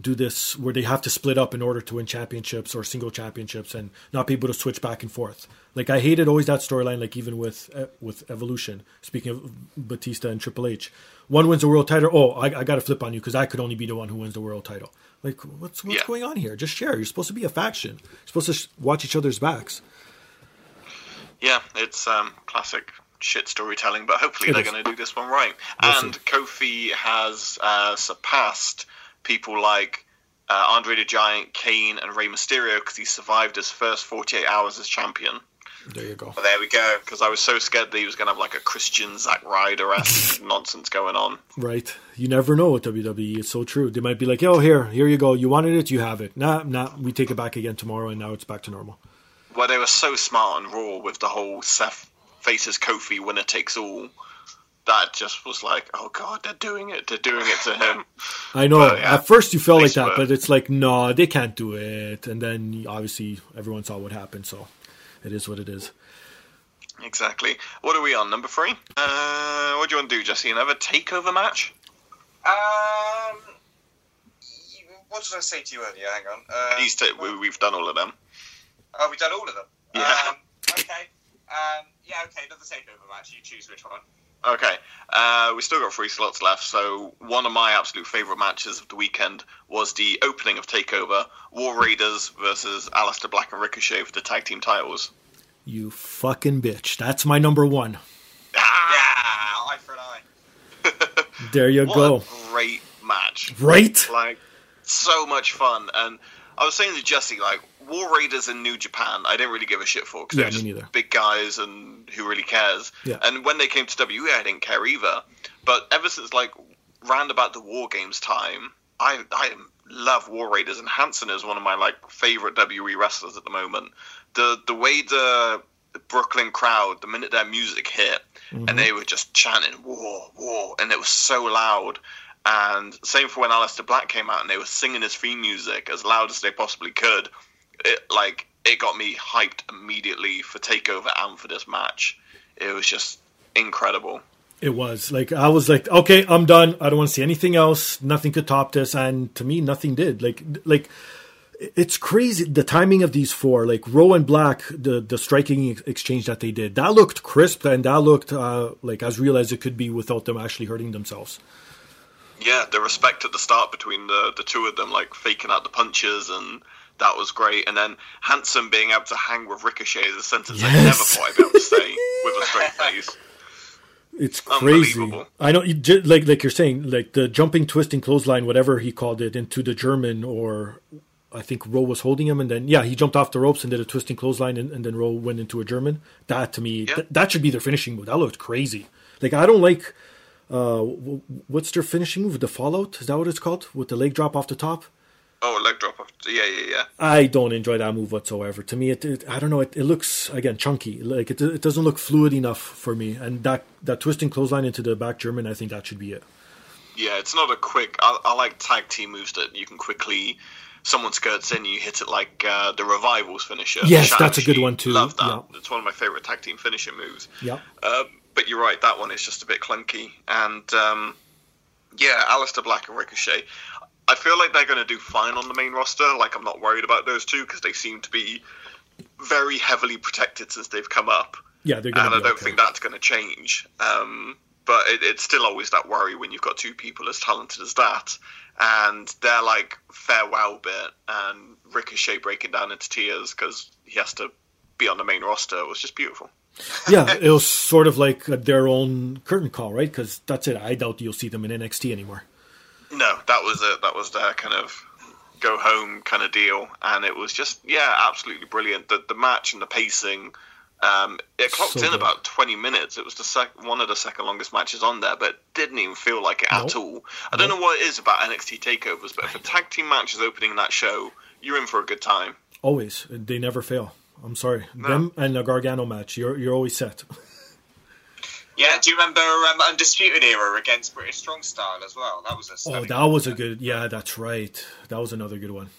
do this where they have to split up in order to win championships or single championships and not be able to switch back and forth. Like I hated always that storyline. Like even with with Evolution, speaking of Batista and Triple H, one wins the world title. Oh, I, I got to flip on you because I could only be the one who wins the world title. Like what's what's Yeah. going on here? Just share. You're supposed to be a faction. You're supposed to sh- watch each other's backs. Yeah, it's um, classic shit storytelling, but hopefully It they're going to do this one right. We'll and Kofi has uh, surpassed people like uh, Andre the Giant, Kane, and Rey Mysterio because he survived his first 48 hours as champion. There you go. Well, there we go. Because I was so scared that he was going to have like a Christian Zack Ryder esque [LAUGHS] nonsense going on. Right. You never know with WWE. It's so true. They might be like, "Oh, here, here you go. You wanted it, you have it." Nah, nah. We take it back again tomorrow, and now it's back to normal. Well, they were so smart on Raw with the whole Seth faces Kofi winner takes all. That just was like, oh god, they're doing it. They're doing it to [LAUGHS] him. I know. Well, yeah. At first, you felt like that, swear. but it's like, no, they can't do it. And then obviously, everyone saw what happened, so it is what it is. Exactly. What are we on? Number three? Uh, what do you want to do, Jesse? Another takeover match? Um, what did I say to you earlier? Hang on. Um, These ta- we, we've done all of them. Oh, we've done all of them. Yeah. Um, okay. Um, yeah. Okay. Another takeover match. You choose which one. Okay. Uh, we still got three slots left. So one of my absolute favourite matches of the weekend was the opening of Takeover: War Raiders versus Aleister Black and Ricochet for the tag team titles. You fucking bitch. That's my number one. Ah! Yeah. Eye for an eye. [LAUGHS] There you What go. a great match! Right? Like so much fun. And I was saying to Jesse, like War Raiders in New Japan, I didn't really give a shit for because Yeah, they're just neither. big guys and who really cares. Yeah. And when they came to WWE, I didn't care either. But ever since like round about the War Games time, I I love War Raiders and Hanson is one of my like favorite WWE wrestlers at the moment. The the way the Brooklyn crowd, the minute their music hit, Mm-hmm. and they were just chanting "War, War," and it was so loud. And same for when Aleister Black came out and they were singing his theme music as loud as they possibly could. It like it got me hyped immediately for Takeover and for this match. It was just incredible. It was like I was like, okay, I'm done. I don't want to see anything else. Nothing could top this, and to me, nothing did. Like, like it's crazy the timing of these four. Like Rowe and Black, the the striking ex- exchange that they did, that looked crisp and that looked uh, like as real as it could be without them actually hurting themselves. Yeah, the respect at the start between the the two of them, like faking out the punches, and that was great. And then Hanson being able to hang with Ricochet is a sentence I never Yes. thought I'd be able to say with a straight [LAUGHS] face. It's crazy. I know, like like you're saying, like the jumping, twisting clothesline, whatever he called it, into the German, or I think Rowe was holding him, and then yeah, he jumped off the ropes and did a twisting clothesline, and, and then Rowe went into a German. That to me, Yeah. th- that should be their finishing move. That looked crazy. Like I don't like. Uh, w- what's their finishing move? The Fallout is that what it's called? With the leg drop off the top. Oh, leg drop. Yeah, yeah, yeah. I don't enjoy that move whatsoever. To me, it, it I don't know. It, it looks again chunky. Like it, it doesn't look fluid enough for me. And that that twisting clothesline into the back German, I think that should be it. Yeah, it's not a quick. I, I like tag team moves that you can quickly. Someone skirts in, you hit it like uh, the Revivals finisher. Yes, Shadow that's a good one too. Love that. Yeah. It's one of my favorite tag team finishing moves. Yeah. Um, but you're right, that one is just a bit clunky. And um, yeah, Aleister Black and Ricochet. I feel like they're going to do fine on the main roster. Like I'm not worried about those two because they seem to be very heavily protected since they've come up Yeah, they're and gonna. I don't okay. think that's going to change. Um, but it, it's still always that worry when you've got two people as talented as that, and they're like farewell bit, and Ricochet breaking down into tears because he has to be on the main roster It was just beautiful. [LAUGHS] yeah, it was sort of like their own curtain call, right? Because that's it. I doubt you'll see them in NXT anymore. No, that was it. That was their kind of go home kind of deal, and it was just yeah, absolutely brilliant. The the match and the pacing. Um, it clocked So in about 20 minutes. It was the sec- one of the second longest matches on there, but didn't even feel like it at all. I don't know what it is about NXT takeovers, but if a tag team match is opening that show, you're in for a good time. Always, they never fail. I'm sorry, No. them and the Gargano match. You're you're always set. [LAUGHS] Yeah. Do you remember um, Undisputed Era against British Strong Style as well? That was a. Oh, stunning that was a match. good. Yeah, that's right. That was another good one.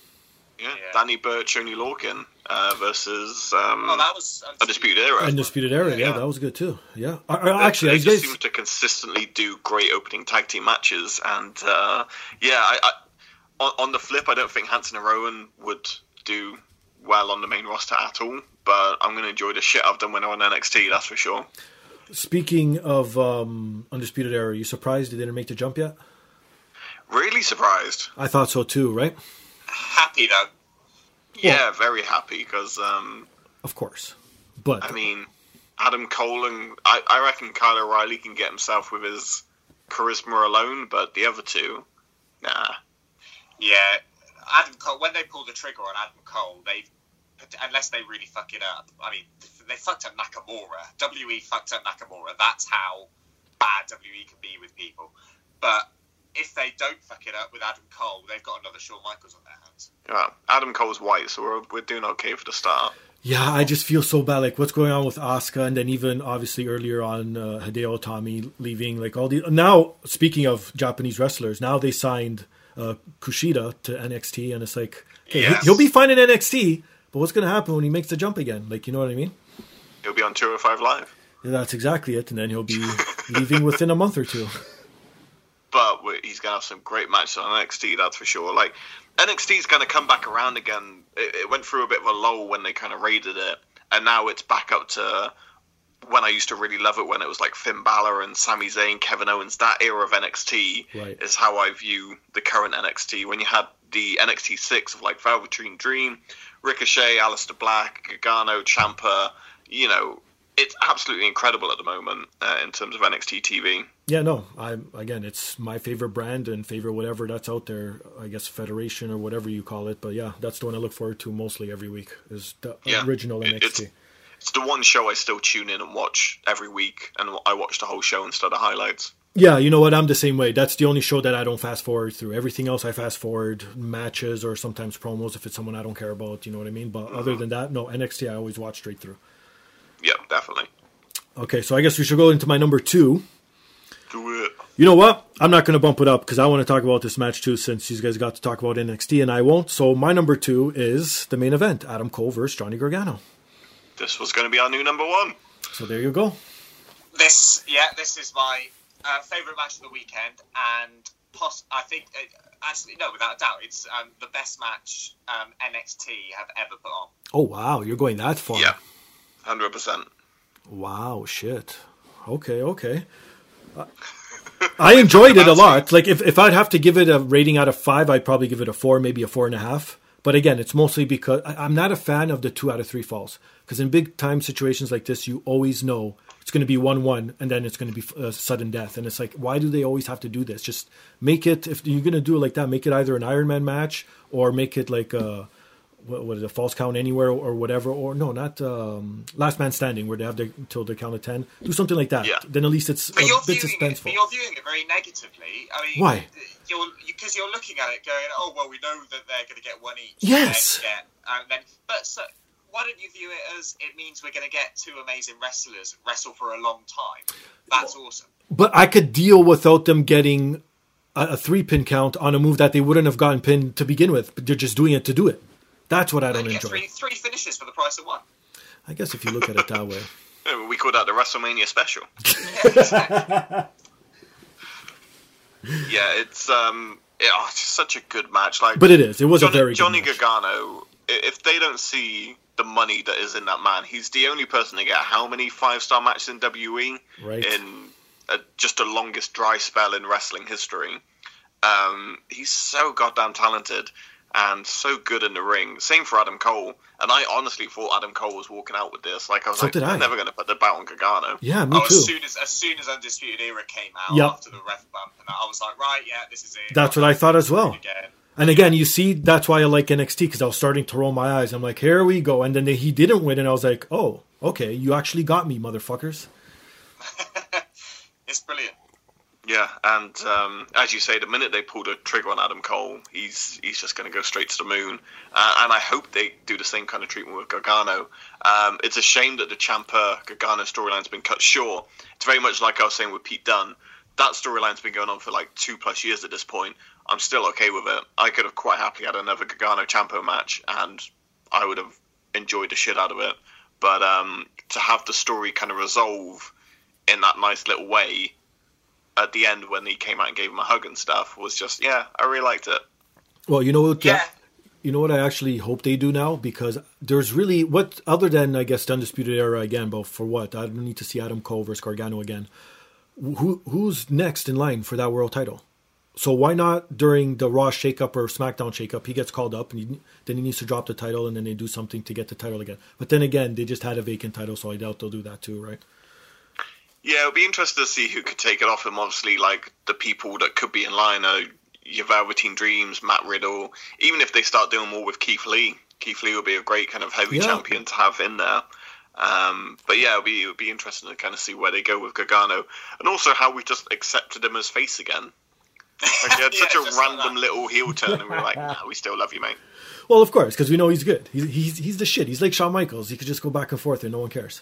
Yeah, Yeah. Danny Burch, Oney Lorcan uh, versus um, Oh, that was Undisputed Era. Undisputed Era, yeah, Yeah. that was good too. Yeah, I, I, actually, they I just guess seem to consistently do great opening tag team matches, and uh, yeah, I, I, on, on the flip, I don't think Hanson and Rowe would do well on the main roster at all. But I'm going to enjoy the shit out of them when they're on NXT. That's for sure. Speaking of um, Undisputed Era, are you surprised they didn't make the jump yet? Really surprised. I thought so too, right? happy though. Yeah, very happy because um, Of course, but I mean, Adam Cole and I, I reckon Kyle O'Reilly can get himself with his charisma alone, but the other two, nah. Yeah, Adam Cole. When they pull the trigger on Adam Cole, they unless they really fuck it up. I mean, they fucked up Nakamura. We fucked up Nakamura. That's how bad WE can be with people. But if they don't fuck it up with Adam Cole, they've got another Shawn Michaels on their hands. Yeah, Adam Cole's white, so we're, we're doing okay for the start. yeah, I just feel so bad. Like what's going on with Asuka, and then even obviously earlier on uh, Hideo Itami leaving. Like all the now, speaking of Japanese wrestlers, now they signed uh, Kushida to NXT, and it's like okay, he- Yes. he'll be fine in NXT, but what's going to happen when he makes the jump again? Like you know what I mean? He'll be on 205 Live. Yeah, that's exactly it, and then he'll be leaving within a month or two. [LAUGHS] but he's going to have some great matches on NXT, that's for sure. Like, NXT's going to come back around again. It, it went through a bit of a lull when they kind of raided it, and now it's back up to when I used to really love it when it was like Finn Balor and Sami Zayn, Kevin Owens. That era of NXT Right. is how I view the current NXT. When you had the NXT 6 of like Velveteen Dream, Ricochet, Aleister Black, Gargano, Ciampa, you know, it's absolutely incredible at the moment uh, in terms of NXT TV. Yeah, no, I again, it's my favorite brand and favorite whatever that's out there. I guess federation or whatever you call it, but yeah, that's the one I look forward to mostly every week. Is the Yeah, original NXT. it's- It's the one show I still tune in and watch every week, and I watch the whole show instead of highlights. Yeah, you know what? I'm the same way. That's the only show that I don't fast forward through. Everything else I fast forward, matches or sometimes promos if it's someone I don't care about. You know what I mean? But other than that, no NXT I always watch straight through. Yeah, definitely. Okay, so I guess we should go into my number two. Do it. You know what? I'm not going to bump it up because I want to talk about this match too, since you guys got to talk about NXT and I won't. So my number two is the main event: Adam Cole versus Johnny Gargano. This was going to be our new number one. So there you go. This, yeah, this is my uh, favorite match of the weekend, and poss- I think, uh, actually, no, without a doubt, it's um, the best match um, NXT have ever put on. Oh wow, you're going that far. Yeah, hundred percent. Wow, shit. Okay, okay. Uh, I enjoyed it a lot. Like if, if I'd have to give it a rating out of five, I'd probably give it a four, maybe a four and a half. But again, it's mostly because I, I'm not a fan of the two out of three falls. Because in big time situations like this, you always know it's going to be one one, and then it's going to be uh, sudden death. And it's like, why do they always have to do this? Just make it. If you're going to do it like that, make it either an Iron Man match or make it like a what, what is a false count anywhere or whatever, or no, not um, last man standing where they have the, until the count of ten. Do something like that. Yeah. Then at least it's a you're, bit viewing it, suspenseful. but you're viewing it very negatively. I mean, Why? You're because you're looking at it going, oh well, we know that they're going to get one each. Yes. And then, and then, but so, why don't you view it as it means we're going to get two amazing wrestlers wrestle for a long time? That's awesome. But I could deal without them getting a, a three pin count on a move that they wouldn't have gotten pinned to begin with. But they're just doing it to do it. That's what I don't You get enjoy. three, three finishes for the price of one. I guess if you look at it that way. Yeah, [LAUGHS] We call that the WrestleMania special. [LAUGHS] yeah, it's um, yeah, oh, it's such a good match. Like, But it is. It was a Johnny, very good Johnny match. Gargano. If they don't see the money that is in that man, he's the only person to get how many five star matches in WE Right. in uh just the longest dry spell in wrestling history. Um, he's so goddamn talented and so good in the ring. Same for Adam Cole. And I honestly thought Adam Cole was walking out with this. Like I was So like, did I. I'm never going to put the belt on Gargano. Yeah, me Oh, too. as soon as as soon as Undisputed Era came out Yep. after the ref bump, and I was like, right, yeah, this is it. That's what I thought as well. Again. And again, you see, that's why I like NXT because I was starting to roll my eyes. I'm like, here we go. And then they, he didn't win, and I was like, oh, okay, you actually got me, motherfuckers. [LAUGHS] It's brilliant. Yeah, and um, as you say, the minute they pull the trigger on Adam Cole, he's he's just going to go straight to the moon. Uh, and I hope they do the same kind of treatment with Gargano. Um, it's a shame that the Ciampa Gargano storyline's been cut short. It's very much like I was saying with Pete Dunne. that storyline's been going on for like two plus years at this point. I'm still okay with it. I could have quite happily had another Gargano Ciampa match, and I would have enjoyed the shit out of it. But um, to have the story kind of resolve in that nice little way at the end when he came out and gave him a hug and stuff was just yeah, I really liked it. Well, you know what? Yeah. You know what I actually hope they do now because there's really what other than I guess the undisputed era again, but for what I don't need to see Adam Cole versus Gargano again. Who who's next in line for that world title? So why not during the Raw shakeup or SmackDown shakeup, he gets called up and he, then he needs to drop the title and then they do something to get the title again. But then again, they just had a vacant title, so I doubt they'll do that too, right? Yeah, it'll be interesting to see who could take it off him. Obviously, like the people that could be in line are your Velveteen Dreams, Matt Riddle. Even if they start doing more with Keith Lee, Keith Lee will be a great kind of heavy Yeah. champion to have in there. Um, but yeah, it'll be it'll be interesting to kind of see where they go with Gargano, and also how we just accepted him as face again. Like, he had [LAUGHS] Yeah, such a just like random little heel turn, and we are like, [LAUGHS] nah, we still love you, mate. Well, of course, because we know he's good. He's, he's he's the shit. He's like Shawn Michaels. He could just go back and forth and no one cares.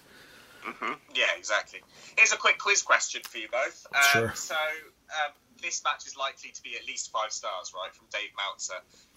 Yeah, exactly. Here's a quick quiz question for you both. Um, Sure. So, um, this match is likely to be at least five stars, right, from Dave Meltzer.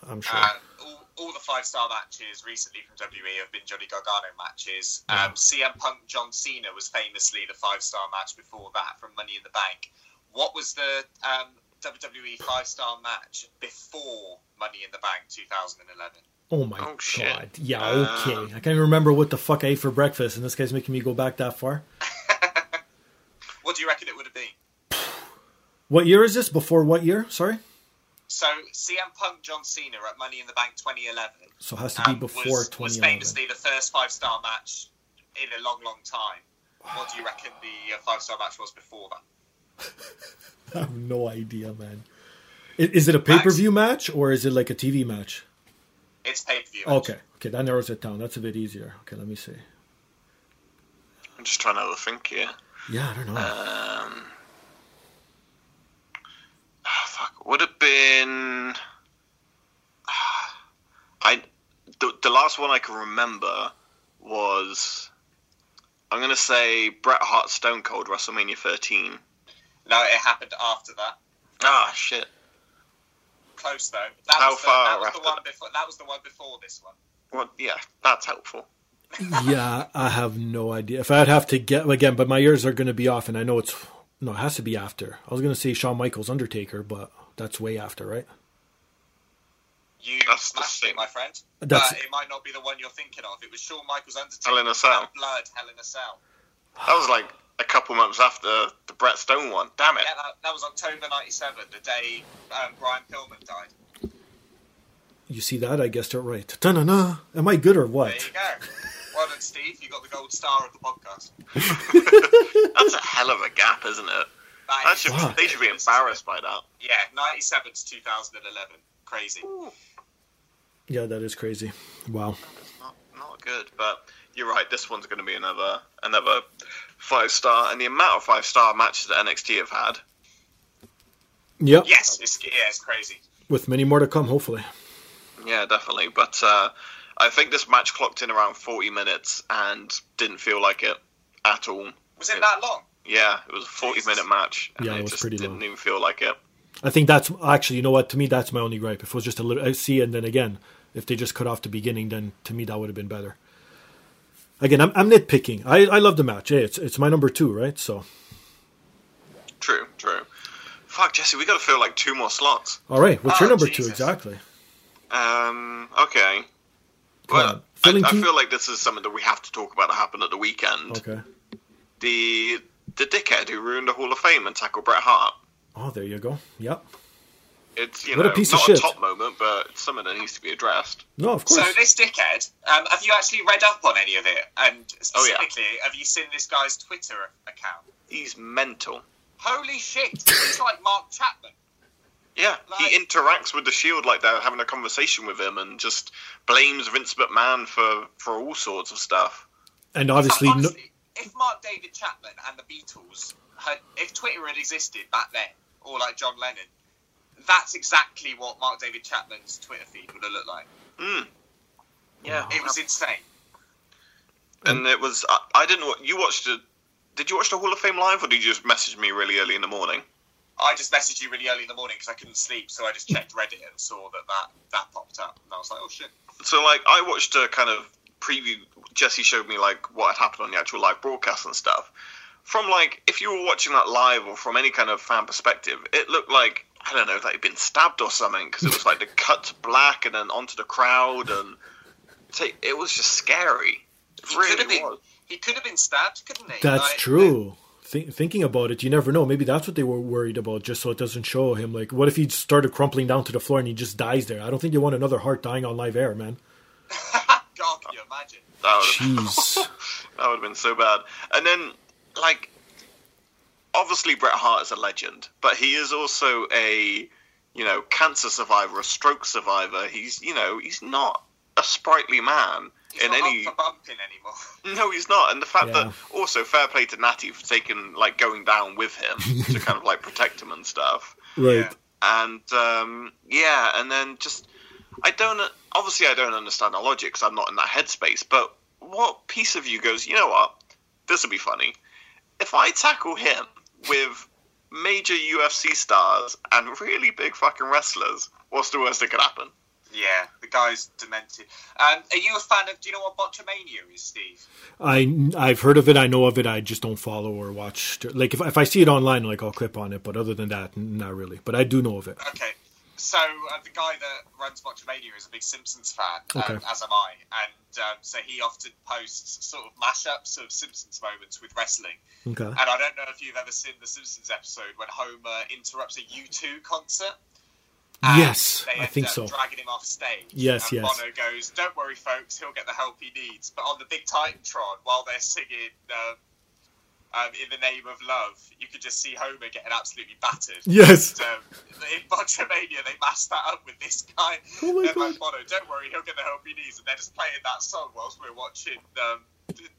I'm sure. And all, all the five star matches recently from WWE have been Johnny Gargano matches. Um, CM Punk John Cena was famously the five star match before that from Money in the Bank. What was the um, WWE five star match before Money in the Bank 2011? Oh my Oh, shit. god. Yeah, Um, okay. I can't even remember what the fuck I ate for breakfast, and this guy's making me go back that far. What do you reckon it would have been? What year is this? Before what year? Sorry? So CM Punk John Cena at Money in the Bank 2011. So it has to be um, before was, was famously the first five star match in a long, long time. What do you reckon the uh, five star match was before that? [LAUGHS] I have no idea, man. Is it a pay per view match or is it like a TV match? It's pay per view. Okay, okay, that narrows it down. That's a bit easier. Okay, let me see. I'm just trying to think here. Yeah, I don't know. Um, ah, fuck, would have been. I the, the last one I can remember was. I'm gonna say Bret Hart Stone Cold WrestleMania 13. No, it happened after that. Ah shit. Close though. That How was the, far that was after the one that? before. That was the one before this one. Well, yeah, that's helpful. Yeah, I have no idea. If I'd have to get again, but my ears are going to be off, and I know it's no, it has to be after. I was going to say Shawn Michaels Undertaker, but that's way after, right? You That's the thing. it, my friend. That's- but it might not be the one you're thinking of. It was Shawn Michaels Undertaker. Hell in a Cell. Blood, Hell in a Cell. That was like a couple months after the Bret Stone one. Damn it. Yeah, that, that was October '97, the day um, Brian Pillman died. You see that? I guessed it right. Ta-na-na. Am I good or There what? [LAUGHS] you go. Well done, Steve. You got the gold star of the podcast. [LAUGHS] That's a hell of a gap, isn't it? That That is- should, Fuck. they should be embarrassed by that. Yeah, 97 to 2011. Crazy. Yeah, that is crazy. Wow. Not not good, but you're right. This one's going to be another another five star, and the amount of five star matches that NXT have had. Yep. Yes, it's, yeah, it's crazy. With many more to come, hopefully. Yeah, definitely. But uh, I think this match clocked in around 40 minutes and didn't feel like it at all. Was it that long? Yeah, it was a 40 minute match, and Yeah, it it was just pretty didn't long. even feel like it. I think that's actually, you know what? To me, that's my only gripe. If it was just a little, I see, and then again, if they just cut off the beginning, then to me that would have been better. Again, I'm, I'm nitpicking. I, I love the match. Hey, it's it's my number two, right? So, True, true. Fuck, Jesse, we got to fill like two more slots. all right, what's your Oh, number two exactly? Um, okay. Come Well. I, I feel like this is something that we have to talk about that happened at the weekend. Okay. The the dickhead who ruined the Hall of Fame and tackled Bret Hart. Oh, there you go. Yep. It's you What a know piece of not shit. a top moment, but it's something that needs to be addressed. No, of course. So course. this dickhead, um, have you actually read up on any of it? And Oh, yeah. specifically, have you seen this guy's Twitter account? He's mental. Holy shit! He's like Mark Chapman. Yeah, Like- he interacts with the Shield like they're having a conversation with him, and just blames Vince McMahon for for all sorts of stuff. and obviously, no, if Mark David Chapman and the Beatles had, if Twitter had existed back then, or like John Lennon, that's exactly what Mark David Chapman's Twitter feed would have looked like. Mm. Yeah, It was insane. and it was. I, I didn't. You watched it. Did you watch the Hall of Fame live, or did you just message me really early in the morning? I just messaged you really early in the morning because I couldn't sleep, so I just checked Reddit and saw that that, that popped up, and I was like, oh shit. So like I watched a kind of preview. Jesse showed me like what had happened on the actual live broadcast and stuff. From like if you were watching that live or from any kind of fan perspective, it looked like I don't know that he'd been stabbed or something because it was like the [LAUGHS] cut to black and then onto the crowd and it was just scary. It He really could have been. was. He could have been stabbed, couldn't he? That's Like, true. Think, thinking about it, you never know. Maybe that's what they were worried about, just so it doesn't show him. Like, what if he started crumpling down to the floor and he just dies there? I don't think they want another Hart dying on live air, man. [LAUGHS] God, can you imagine? That Jeez. [LAUGHS] that would have been so bad. And then like obviously Bret Hart is a legend, but he is also a you know cancer survivor, a stroke survivor. He's you know he's not a sprightly man He's in not any. up for bumping anymore. [LAUGHS] No, he's not. And the fact Yeah. that also fair play to Natty for taking like going down with him [LAUGHS] to kind of like protect him and stuff. right. Yeah. And um, yeah, and then just I don't obviously I don't understand the logic because I'm not in that headspace. But what piece of you goes? You know what? This will be funny. If I tackle him with major UFC stars and really big fucking wrestlers, what's the worst that could happen? Yeah, the guy's demented. Um, are you a fan of? Do you know what Botchamania is, Steve? I I've heard of it. I know of it. I just don't follow or watch. Like if if I see it online, like I'll clip on it. But other than that, not really. But I do know of it. Okay, so uh, the guy that runs Botchamania is a big Simpsons fan, um, Okay. as am I, and um, so he often posts sort of mashups of Simpsons moments with wrestling. Okay. And I don't know if you've ever seen the Simpsons episode when Homer interrupts a U2 concert. Yes, they I think up so. Dragging him off stage. Yes, and yes. Bono goes, "Don't worry, folks, he'll get the help he needs." But on the big Titantron, while they're singing um, um, "In the Name of Love," you could just see Homer getting absolutely battered. Yes. And, um, in Botchamania, they masked that up with this guy. Oh my They're God. like, Bono, don't worry, he'll get the help he needs. And they're just playing that song whilst we're watching um,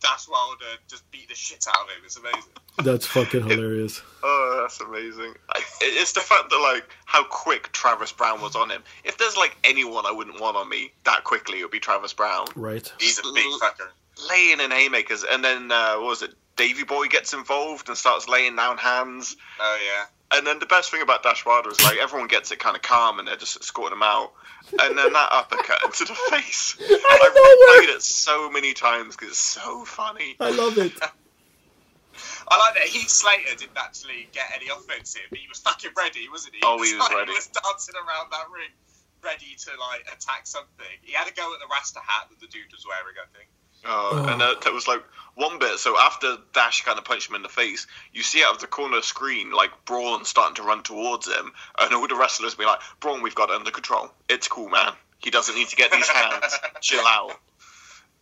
Dash Wilder just beat the shit out of him. It's amazing. That's fucking [LAUGHS] hilarious. Oh, that's amazing. I, it's the fact that like how quick Travis Browne was on him. If there's like anyone I wouldn't want on me that quickly, it would be Travis Browne. Right. He's a big fucker. laying in haymakers, and then uh, what was it? Davey Boy gets involved and starts laying down hands. Oh, yeah. And then the best thing about Dash Wilder is like everyone gets it kind of calm and they're just escorting him out. And then that uppercut into the face. [LAUGHS] I I've replayed it so many times because it's so funny. I love it. [LAUGHS] I like that Heath Slater didn't actually get any offense in, but he was fucking ready, wasn't he? Oh, he was like, ready. He was dancing around that ring, ready to like attack something. He had to go at the Rasta hat that the dude was wearing, I think. Oh, and uh, there was like one bit. So after Dash kind of punched him in the face, you see out of the corner of the screen like Braun starting to run towards him, and all the wrestlers be like, "Braun, we've got it under control. It's cool, man. He doesn't need to get these hands. [LAUGHS] Chill out."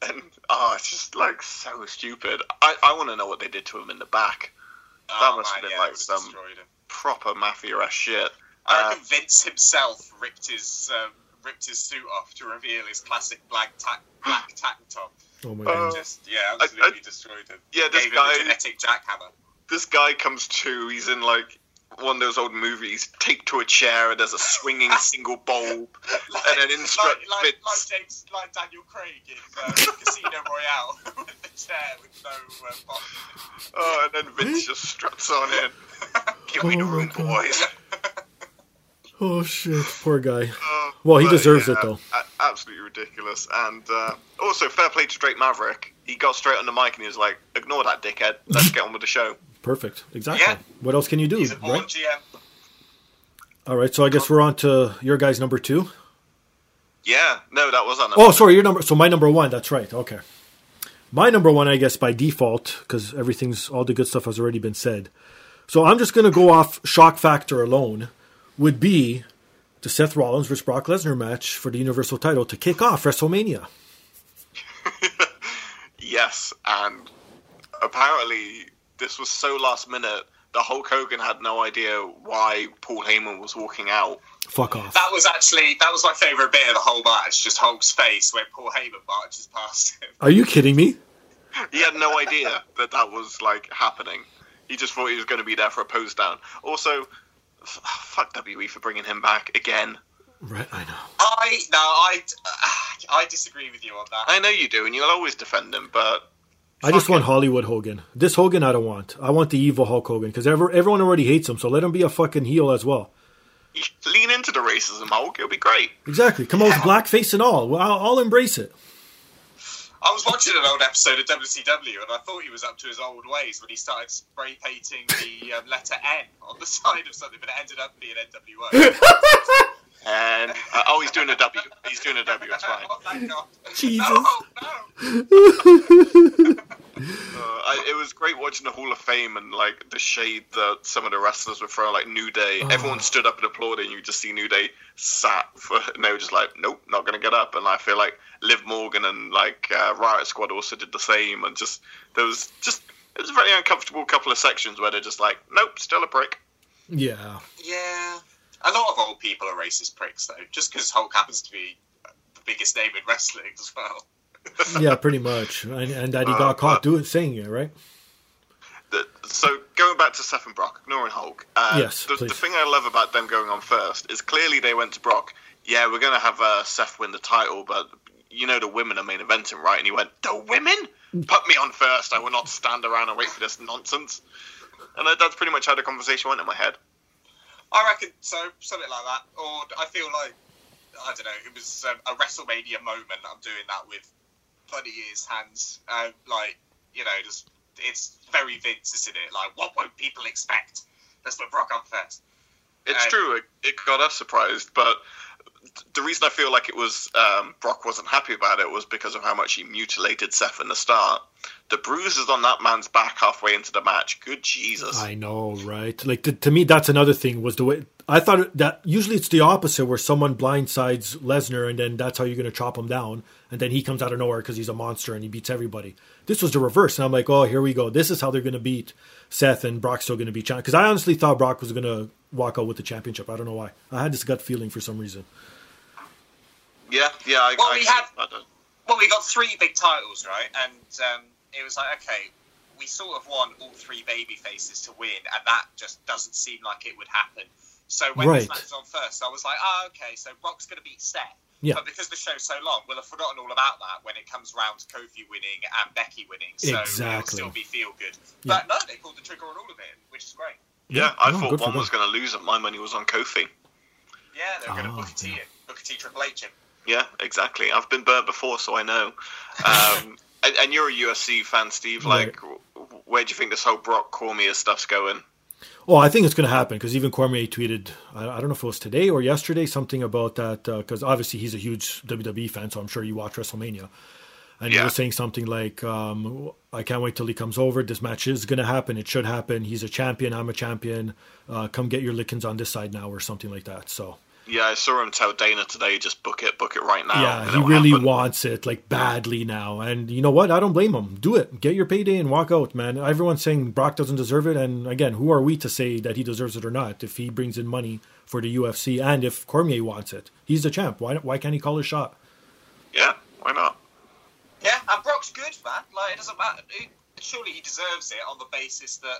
And oh, it's just like so stupid. I, I want to know what they did to him in the back. Oh, must have been yeah, like some-. Proper mafia ass shit. I Uh, Vince himself ripped his um, ripped his suit off to reveal his classic black tack black tank top. Oh my Uh, god. Just yeah, absolutely destroyed him. yeah, this Gave guy- him a genetic jackhammer. this guy comes to. He's in like one of those old movies, taped to a chair, and there's a swinging [LAUGHS] single bulb, and an instruct like, like, like James, like Daniel Craig in uh, Casino Royale [LAUGHS] with the chair with no uh, bottom. Oh, and then Vince just struts on in. [LAUGHS] Give me the Oh my room, boys. Oh shit. Poor guy. Uh, Well, he but, deserves it, though. absolutely ridiculous. And uh, also, fair play to Drake Maverick. He got straight on the mic and he was like, "Ignore that, dickhead. Let's get on with the show." [LAUGHS] Perfect. Exactly. Yeah. What else can you do, He's a right? GM. All right. So I guess we're on to your guy's number two. Yeah, no, that was on. Oh, sorry, your number. So my number one. That's right. Okay. My number one, I guess, by default, because everything's all the good stuff has already been said. So I'm just going to go off shock factor alone. Would be the Seth Rollins versus Brock Lesnar match for the Universal title to kick off WrestleMania. [LAUGHS] Yes, and apparently this was so last minute. The Hulk Hogan had no idea why Paul Heyman was walking out. Fuck off. That was actually that was my favourite bit of the whole match. Just Hulk's face when Paul Heyman marches past him. Are you kidding me? [LAUGHS] He had no idea that that was like happening. He just thought he was going to be there for a pose down. Also, f- [SIGHS] fuck WE for bringing him back again. Right. I know. I no, I [SIGHS] I disagree with you on that. I know you do, and you'll always defend him, but I just want. Hollywood Hogan. This Hogan I don't want. I want the evil Hulk Hogan because everyone already hates him. So let him be a fucking heel as well. You lean into the racism, Hulk. It'll be great. Exactly. Come on with blackface and all. Well, I'll, I'll embrace it. I was watching an old episode of WCW and I thought he was up to his old ways when he started spray painting the um, letter N on the [LAUGHS] side of something, but it ended up being NWO. [LAUGHS] And uh, oh, he's doing a W. He's doing a W. It's fine. thank God. Jesus. No, [LAUGHS] no. Uh, I, it was great watching the Hall of Fame and like the shade that some of the wrestlers were throwing, like New Day. Oh. Everyone stood up and applauded, and you just see New Day sat for, and they were just like, "Nope, not gonna get up." And I feel like Liv Morgan and like uh, Riot Squad also did the same, and just there was just it was a very uncomfortable couple of sections where they're just like, "Nope, still a prick." Yeah. Yeah. A lot of old people are racist pricks, though, just because Hulk happens to be the biggest name in wrestling as well. [LAUGHS] Yeah, pretty much. And, and that he Uh, got caught but- doing saying it, right? The, so going back to Seth and Brock, ignoring Hulk. Uh, Yes, the, the thing I love about them going on first is clearly they went to Brock. Yeah, we're gonna have uh, Seth win the title, but you know the women are main eventing, right? And he went, the women? Put me on first. I will not stand around and wait for this nonsense. And that, that's pretty much how the conversation went in my head. I reckon so, something like that. Or I feel like I don't know. It was um, a WrestleMania moment. I'm doing that with bloody Ears hands. Uh, like you know, just it's very Vince, isn't it? Like what won't people expect? Let's put Brock on first. It's Uh, true, it, it got us surprised, but the reason I feel like it was um, Brock wasn't happy about it was because of how much he mutilated Seth in the start. The bruises on that man's back halfway into the match. Good Jesus! I know, right? Like to, to me, that's another thing. Was the way I thought that usually it's the opposite, where someone blindsides Lesnar, and then that's how you're going to chop him down, and then he comes out of nowhere because he's a monster and he beats everybody. This was the reverse, and I'm like, oh, here we go. This is how they're going to beat Seth, and Brock's still going to be champion. Because I honestly thought Brock was going to walk out with the championship. I don't know why. I had this gut feeling for some reason. Yeah, yeah. I, Well, I, we had- I Well, we got three big titles, right? And um, it was like, okay, we sort of want all three baby faces to win, and that just doesn't seem like it would happen. So when Right. this match was on first, I was like, oh, okay, so Brock's going to beat Seth. Yeah. But because the show's so long, we'll have forgotten all about that when it comes round to Kofi winning and Becky winning. So it'll Exactly. still be feel good. Yeah. But no, they pulled the trigger on all of it, which is great. yeah, I no, thought one was going to lose, and my money was on Kofi. Yeah, they're going to Oh, Booker T yeah. it. Booker T Triple H him. Yeah, exactly. I've been burnt before, so I know. Um, [LAUGHS] and, and you're a UFC fan, Steve. Like, w- where do you think this whole Brock Cormier stuff's going? Oh, I think it's going to happen because even Cormier tweeted, I, I don't know if it was today or yesterday, something about that. Because obviously he's a huge WWE fan, so I'm sure you watch WrestleMania. And he was saying something like, um, I can't wait till he comes over. This match is going to happen. It should happen. He's a champion. I'm a champion. Uh, come get your lickings on this side now, or something like that. So, Yeah, I saw him tell Dana today, just book it, book it right now. yeah, he really happen. wants it like badly now. And you know what? I don't blame him. Do it. Get your payday and walk out, man. Everyone's saying Brock doesn't deserve it. And again, who are we to say that he deserves it or not? If he brings in money for the UFC and if Cormier wants it, he's the champ. Why, why can't he call his shot? Yeah, why not? Yeah, and Brock's good, man. Like it doesn't matter. Surely he deserves it on the basis that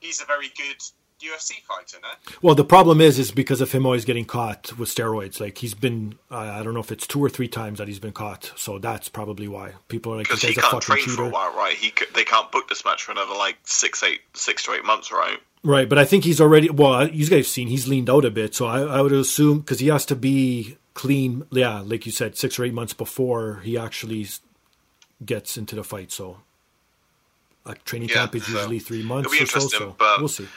he's a very good UFC fighter, no? Well, the problem is, is because of him always getting caught with steroids. Like he's been, I I don't know if it's two or three times that he's been caught. So that's probably why people are like, Because he can't train for a while, right? He c- they can't book this match for another like six, eight, six to eight months, right? Right, but I think he's already. Well, you guys have seen he's leaned out a bit, so I, I would assume because he has to be clean. Yeah, like you said, six or eight months before he actually gets into the fight. So, a training Yeah, camp is so usually three months it'll be or so. So but- we'll see.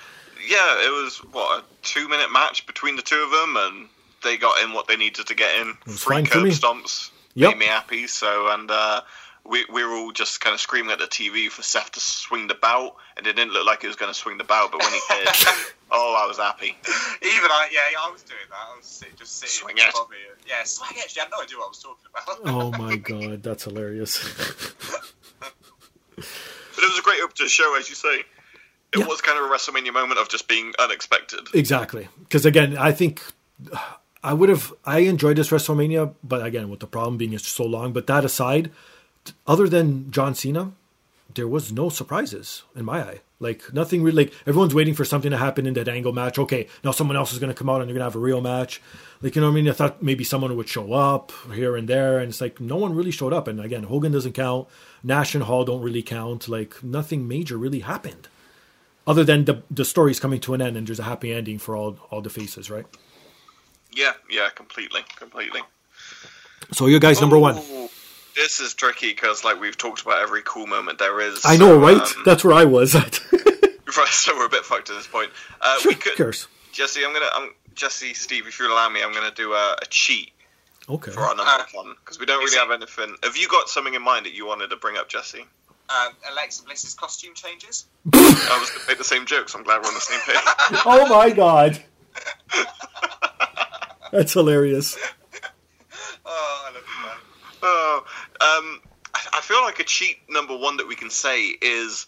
Yeah, it was what a two-minute match between the two of them, and they got in what they needed to get in. was Three fine for curb me. stomps Yep. made me happy. So, and uh, we we were all just kind of screaming at the TV for Seth to swing the bout, and it didn't look like he was going to swing the bout, but when he did, [LAUGHS] oh, I was happy. Even I, yeah, I was doing that. I was sit, just sitting Swing it. above me. Yeah, swing it. I had no idea what I was talking about. [LAUGHS] Oh my god, that's hilarious. [LAUGHS] But it was a great up to the show, as you say. It Yeah. was kind of a WrestleMania moment of just being unexpected. exactly, because again, I think I would have. I enjoyed this WrestleMania, but again, with the problem being it's so long. But that aside, other than John Cena, there was no surprises in my eye. Like nothing really. Like everyone's waiting for something to happen in that angle match. Okay, now someone else is going to come out and you're going to have a real match. Like you know what I mean? I thought maybe someone would show up here and there, and it's like no one really showed up. And again, Hogan doesn't count. Nash and Hall don't really count. Like nothing major really happened, other than the the story's coming to an end and there's a happy ending for all all the faces, right? Yeah, yeah, completely, completely. So you guys number one. Ooh, This is tricky because, like we've talked about, every cool moment there is. I know, so, right? um, That's where I was at. [LAUGHS] right, so we're a bit fucked at this point. Uh, sure, we could, cares. Jesse. I'm gonna, I'm, Jesse, Steve. If you allow me, I'm gonna do a, a cheat Okay. for our number Uh, one because we don't really it- have anything. Have you got something in mind that you wanted to bring up, Jesse? Um, Alexa Bliss's costume changes. I was gonna make the same jokes. I'm glad we're on the same page. [LAUGHS] oh my god. That's hilarious. [LAUGHS] Oh, I love you, man. Oh, um, I I feel like a cheat number one that we can say is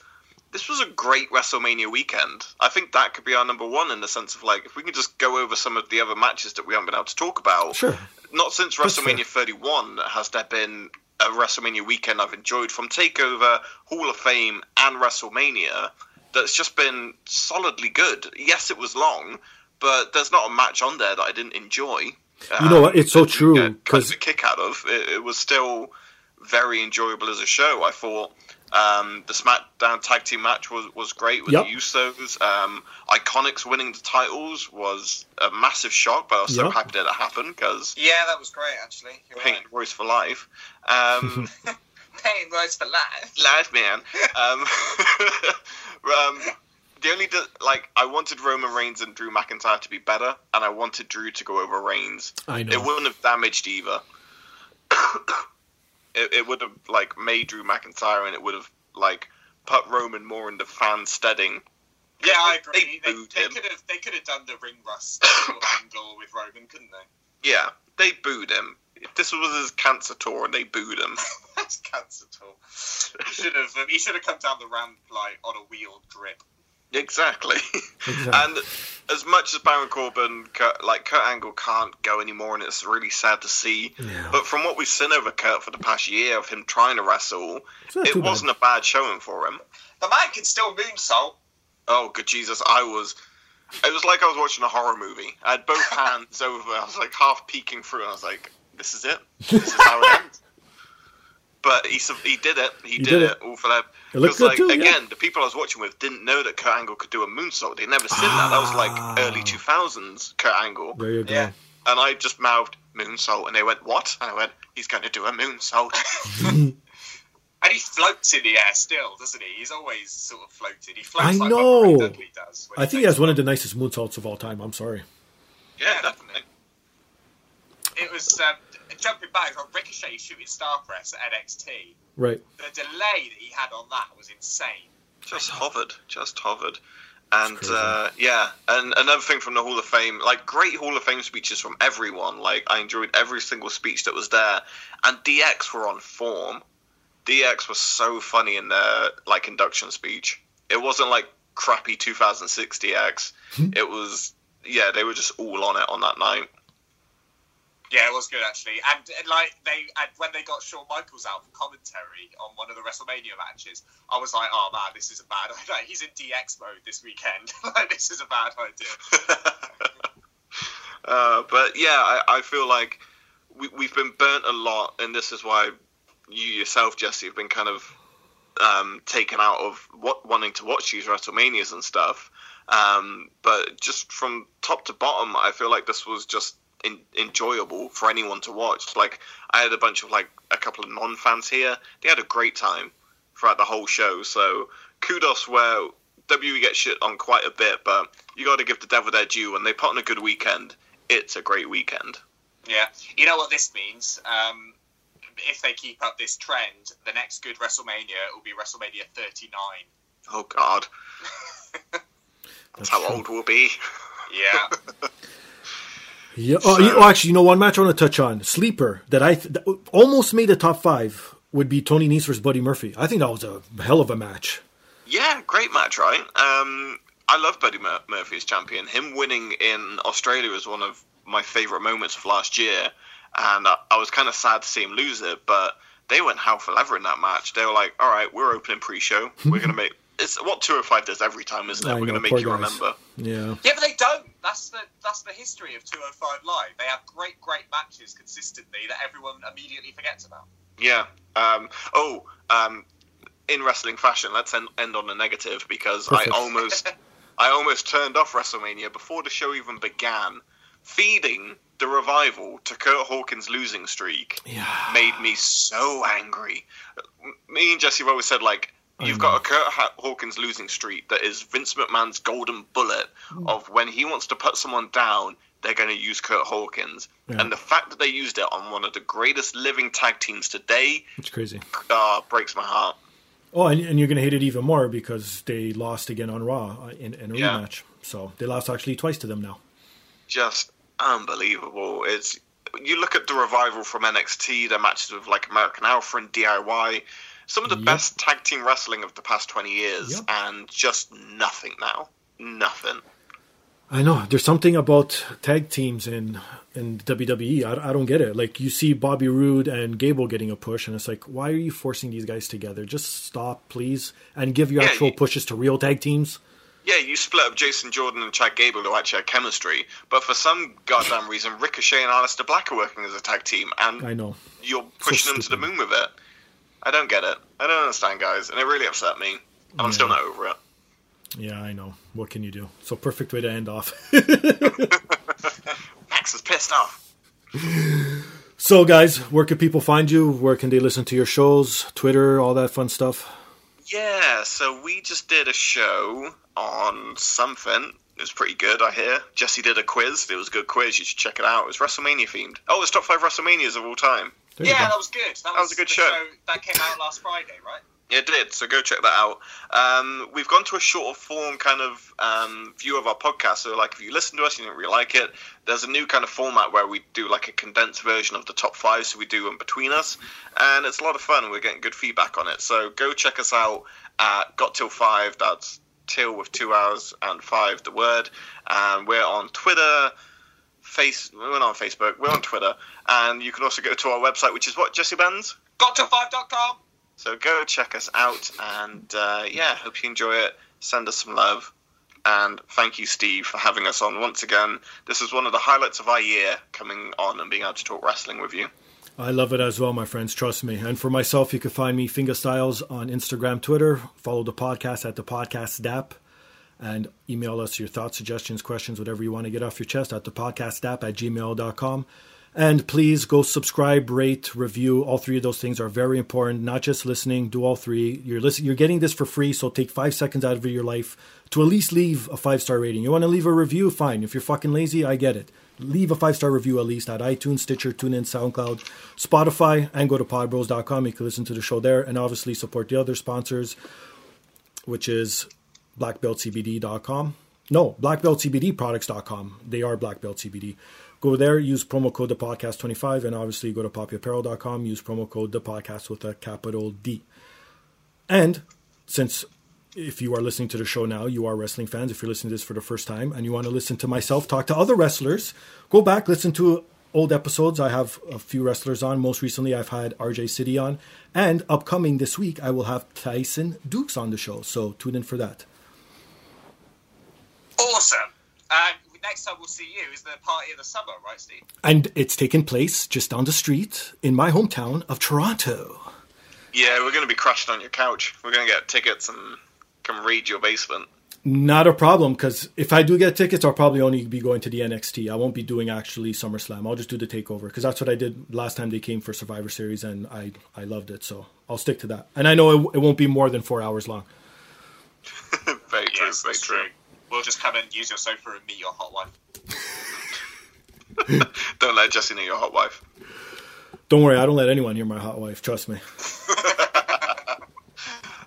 this was a great WrestleMania weekend. I think that could be our number one in the sense of like if we can just go over some of the other matches that we haven't been able to talk about. Sure. Not since WrestleMania 31 has there been a WrestleMania weekend I've enjoyed from Takeover, Hall of Fame, and WrestleMania that's just been solidly good. Yes, it was long, but there's not a match on there that I didn't enjoy. You know what? It's so um, true, because kind of 'cause- a kick out of. It, it was still very enjoyable as a show. I thought um, the SmackDown tag team match was, was great with Yep. the Usos. Um, Iconics winning the titles was a massive shock, but I was so Yep. happy that it happened because Yeah, that was great, actually. You're Peyton right. Royce for life. Um, [LAUGHS] Peyton Royce for life. life, man. [LAUGHS] Um, [LAUGHS] um, the only di- like I wanted Roman Reigns and Drew McIntyre to be better, and I wanted Drew to go over Reigns. I know It wouldn't have damaged either. [COUGHS] it, it would have like made Drew McIntyre, and it would have like put Roman more into fan steading. Yeah, I agree. They, booed they him. could have they could have done the ring rust [COUGHS] angle with Roman, couldn't they? Yeah, they booed him. This was his cancer tour, and they booed him. [LAUGHS] That's cancer tool. He should have he should have come down the ramp like on a wheeled grip. Exactly. Exactly. And as much as Baron Corbin, Kurt, like Kurt Angle, can't go anymore, and it's really sad to see. Yeah. But from what we've seen over Kurt for the past year of him trying to wrestle, it wasn't a bad showing for him. The man can still moonsault. Oh, good Jesus! I was. It was like I was watching a horror movie. I had both [LAUGHS] hands over. I was like half peeking through, and I was like, "This is it. [LAUGHS] This is how it ends." But he he did it. He, He did, did it. it. all for looked Because good like too, yeah. again, the people I was watching with didn't know that Kurt Angle could do a moonsault. They'd never seen that. That was like Ah. early two thousands Kurt Angle, There you go. Yeah. and I just mouthed moonsault, and they went, "What?" And I went, "He's going to do a moonsault." [LAUGHS] And he floats in the air still, doesn't he? He's always sort of floated. He floats I like know. Does. I think he has one of the nicest moonsaults of all time. I'm sorry. yeah, definitely. It was um, jumping back on Ricochet shooting Star Press at NXT. Right. The delay that he had on that was insane. just hovered, just hovered. And uh, yeah, and another thing from the Hall of Fame, like great Hall of Fame speeches from everyone. Like I enjoyed every single speech that was there, and DX were on form. DX was so funny in their like induction speech. It wasn't like crappy 2006 DX. [LAUGHS] it was yeah, they were just all on it on that night. Yeah, it was good actually, and, and like they and when they got Shawn Michaels out for commentary on one of the WrestleMania matches, I was like, oh man, this is a bad [LAUGHS] idea. He's in DX mode this weekend. [LAUGHS] like this is a bad idea. [LAUGHS] uh, but yeah, I, I feel like we, we've been burnt a lot, and this is why you yourself, Jesse, have been kind of um, taken out of what wanting to watch these WrestleManias and stuff. Um, but just from top to bottom, I feel like this was just in, enjoyable for anyone to watch. Like I had a bunch of like a couple of non-fans here; they had a great time throughout the whole show. So kudos where WWE gets shit on quite a bit, but you got to give the devil their due. When they put on a good weekend, it's a great weekend. Yeah, you know what this means. Um, if they keep up this trend, the next good WrestleMania will be WrestleMania 39. Oh God, [LAUGHS] that's how true. old we'll be. Yeah. [LAUGHS] Yeah. Oh, you, oh, actually, you know, one match I want to touch on sleeper that I th- that almost made the top five would be Tony Nese versus Buddy Murphy. I think that was a hell of a match. Yeah, great match, right? Um, I love Buddy Mur- Murphy as champion. Him winning in Australia was one of my favourite moments of last year, and I, I was kind of sad to see him lose it. But they went hell for leather in that match. They were like, "All right, we're opening pre-show. We're gonna [LAUGHS] make it's what 205 does every time, isn't it? I we're gonna make you guys. remember." Yeah. Yeah, but they don't. That's the that's the history of 205 Live. They have great, great matches consistently that everyone immediately forgets about. Yeah. Um, oh, um, in wrestling fashion, let's end, end on a negative because Perfect. I almost, [LAUGHS] I almost turned off WrestleMania before the show even began. Feeding the revival to Curt Hawkins' losing streak Yeah. made me so angry. Me and Jesse have always said like. You've got a Curt Hawkins losing streak that is Vince McMahon's golden bullet Hmm. of when he wants to put someone down, they're going to use Curt Hawkins. Yeah. And the fact that they used it on one of the greatest living tag teams today It's crazy. uh, breaks my heart. Oh, and, and you're going to hate it even more because they lost again on Raw uh, in, in a Yeah. rematch. So they lost actually twice to them now. Just unbelievable. It's you look at the revival from NXT, their matches with like American Alpha and DIY, some of the Yep. best tag team wrestling of the past twenty years, Yep. and just nothing now. Nothing. I know. There's something about tag teams in in WWE. I, I don't get it. Like you see Bobby Roode and Gable getting a push, and it's like, why are you forcing these guys together? Just stop, please, and give your Yeah, actual you- pushes to real tag teams. Yeah, you split up Jason Jordan and Chad Gable who actually had chemistry, but for some goddamn reason, Ricochet and Aleister Black are working as a tag team, and I know. you're pushing them to the moon with it. I don't get it. I don't understand, guys, and it really upset me. And I'm still not over it. Yeah, I know. What can you do? So perfect way to end off. [LAUGHS] Max is pissed off. [LAUGHS] so, guys, where can people find you? Where can they listen to your shows? Twitter, all that fun stuff. Yeah, so we just did a show on something. It was pretty good, I hear. Jesse did a quiz. It was a good quiz. You should check it out. It was WrestleMania themed. Oh, it's top five WrestleManias of all time. There yeah, that was good. That, was a good the show. That came out last Friday, right? It did, so go check that out. Um, we've gone to a shorter form kind of um, view of our podcast. So, like, if you listen to us, you didn't really like it, there's a new kind of format where we do like a condensed version of the top five, so we do them between us, and it's a lot of fun. We're getting good feedback on it. So go check us out at Got Till Five. That's till with two hours and five, the word. And we're on Twitter. Face, we're not on Facebook. We're on Twitter, and you can also go to our website, which is what Jesse Benz. Got to 5.com. So go check us out, and uh, yeah, hope you enjoy it. Send us some love, and thank you, Steve, for having us on once again. This is one of the highlights of our year, coming on and being able to talk wrestling with you. I love it as well, my friends. Trust me. And for myself, you can find me Fingastylz on Instagram, Twitter. Follow the podcast at dapodcastdap. And email us your thoughts, suggestions, questions, whatever you want to get off your chest at dapodcastdap at gmail.com. And please go subscribe, rate, review. All three of those things are very important. Not just listening, do all three. You're listening, you're getting this for free, so take five seconds out of your life to at least leave a five star rating. You want to leave a review? Fine. If you're fucking lazy, I get it. Leave a five star review at least at iTunes, Stitcher, TuneIn, SoundCloud, Spotify, and go to podbros.com. You can listen to the show there and obviously support the other sponsors, which is blackbeltcbd.com. No, blackbeltcbdproducts.com. They are Black Belt CBD. Go there, use promo code Dapodcast25 and obviously go to poppyapparel.com, use promo code Dapodcast with a capital D. And since if you are listening to the show now, you are wrestling fans. If you're listening to this for the first time and you want to listen to myself talk to other wrestlers, go back, listen to old episodes. I have a few wrestlers on. Most recently, I've had RJ City on. And upcoming this week, I will have Tyson Dux on the show. So tune in for that. Awesome. Uh, next time we'll see you is the party of the summer, right, Steve? And it's taking place just down the street in my hometown of Toronto. Yeah, we're going to be crashing on your couch. We're going to get tickets and come raid your basement. Not a problem, because if I do get tickets, I'll probably only be going to the NXT. I won't be doing actually SummerSlam. I'll just do the takeover, because that's what I did last time they came for Survivor Series, and I, I loved it. So I'll stick to that. And I know it, it won't be more than four hours long. [LAUGHS] very true, Yes, very that's true. We'll just come and use your sofa and meet your hot wife. [LAUGHS] Don't let Jesse know your hot wife. Don't worry, I don't let anyone hear my hot wife. Trust me. [LAUGHS]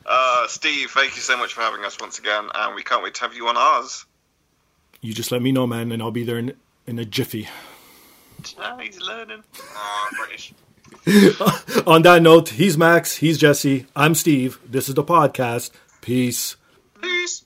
Uh, Steve, thank you so much for having us once again, and we can't wait to have you on ours. You just let me know, man, and I'll be there in, in a jiffy. Ah, he's learning. Oh, British. [LAUGHS] On that note, he's Max, he's Jesse, I'm Steve. This is Da Podcast. Peace. Peace.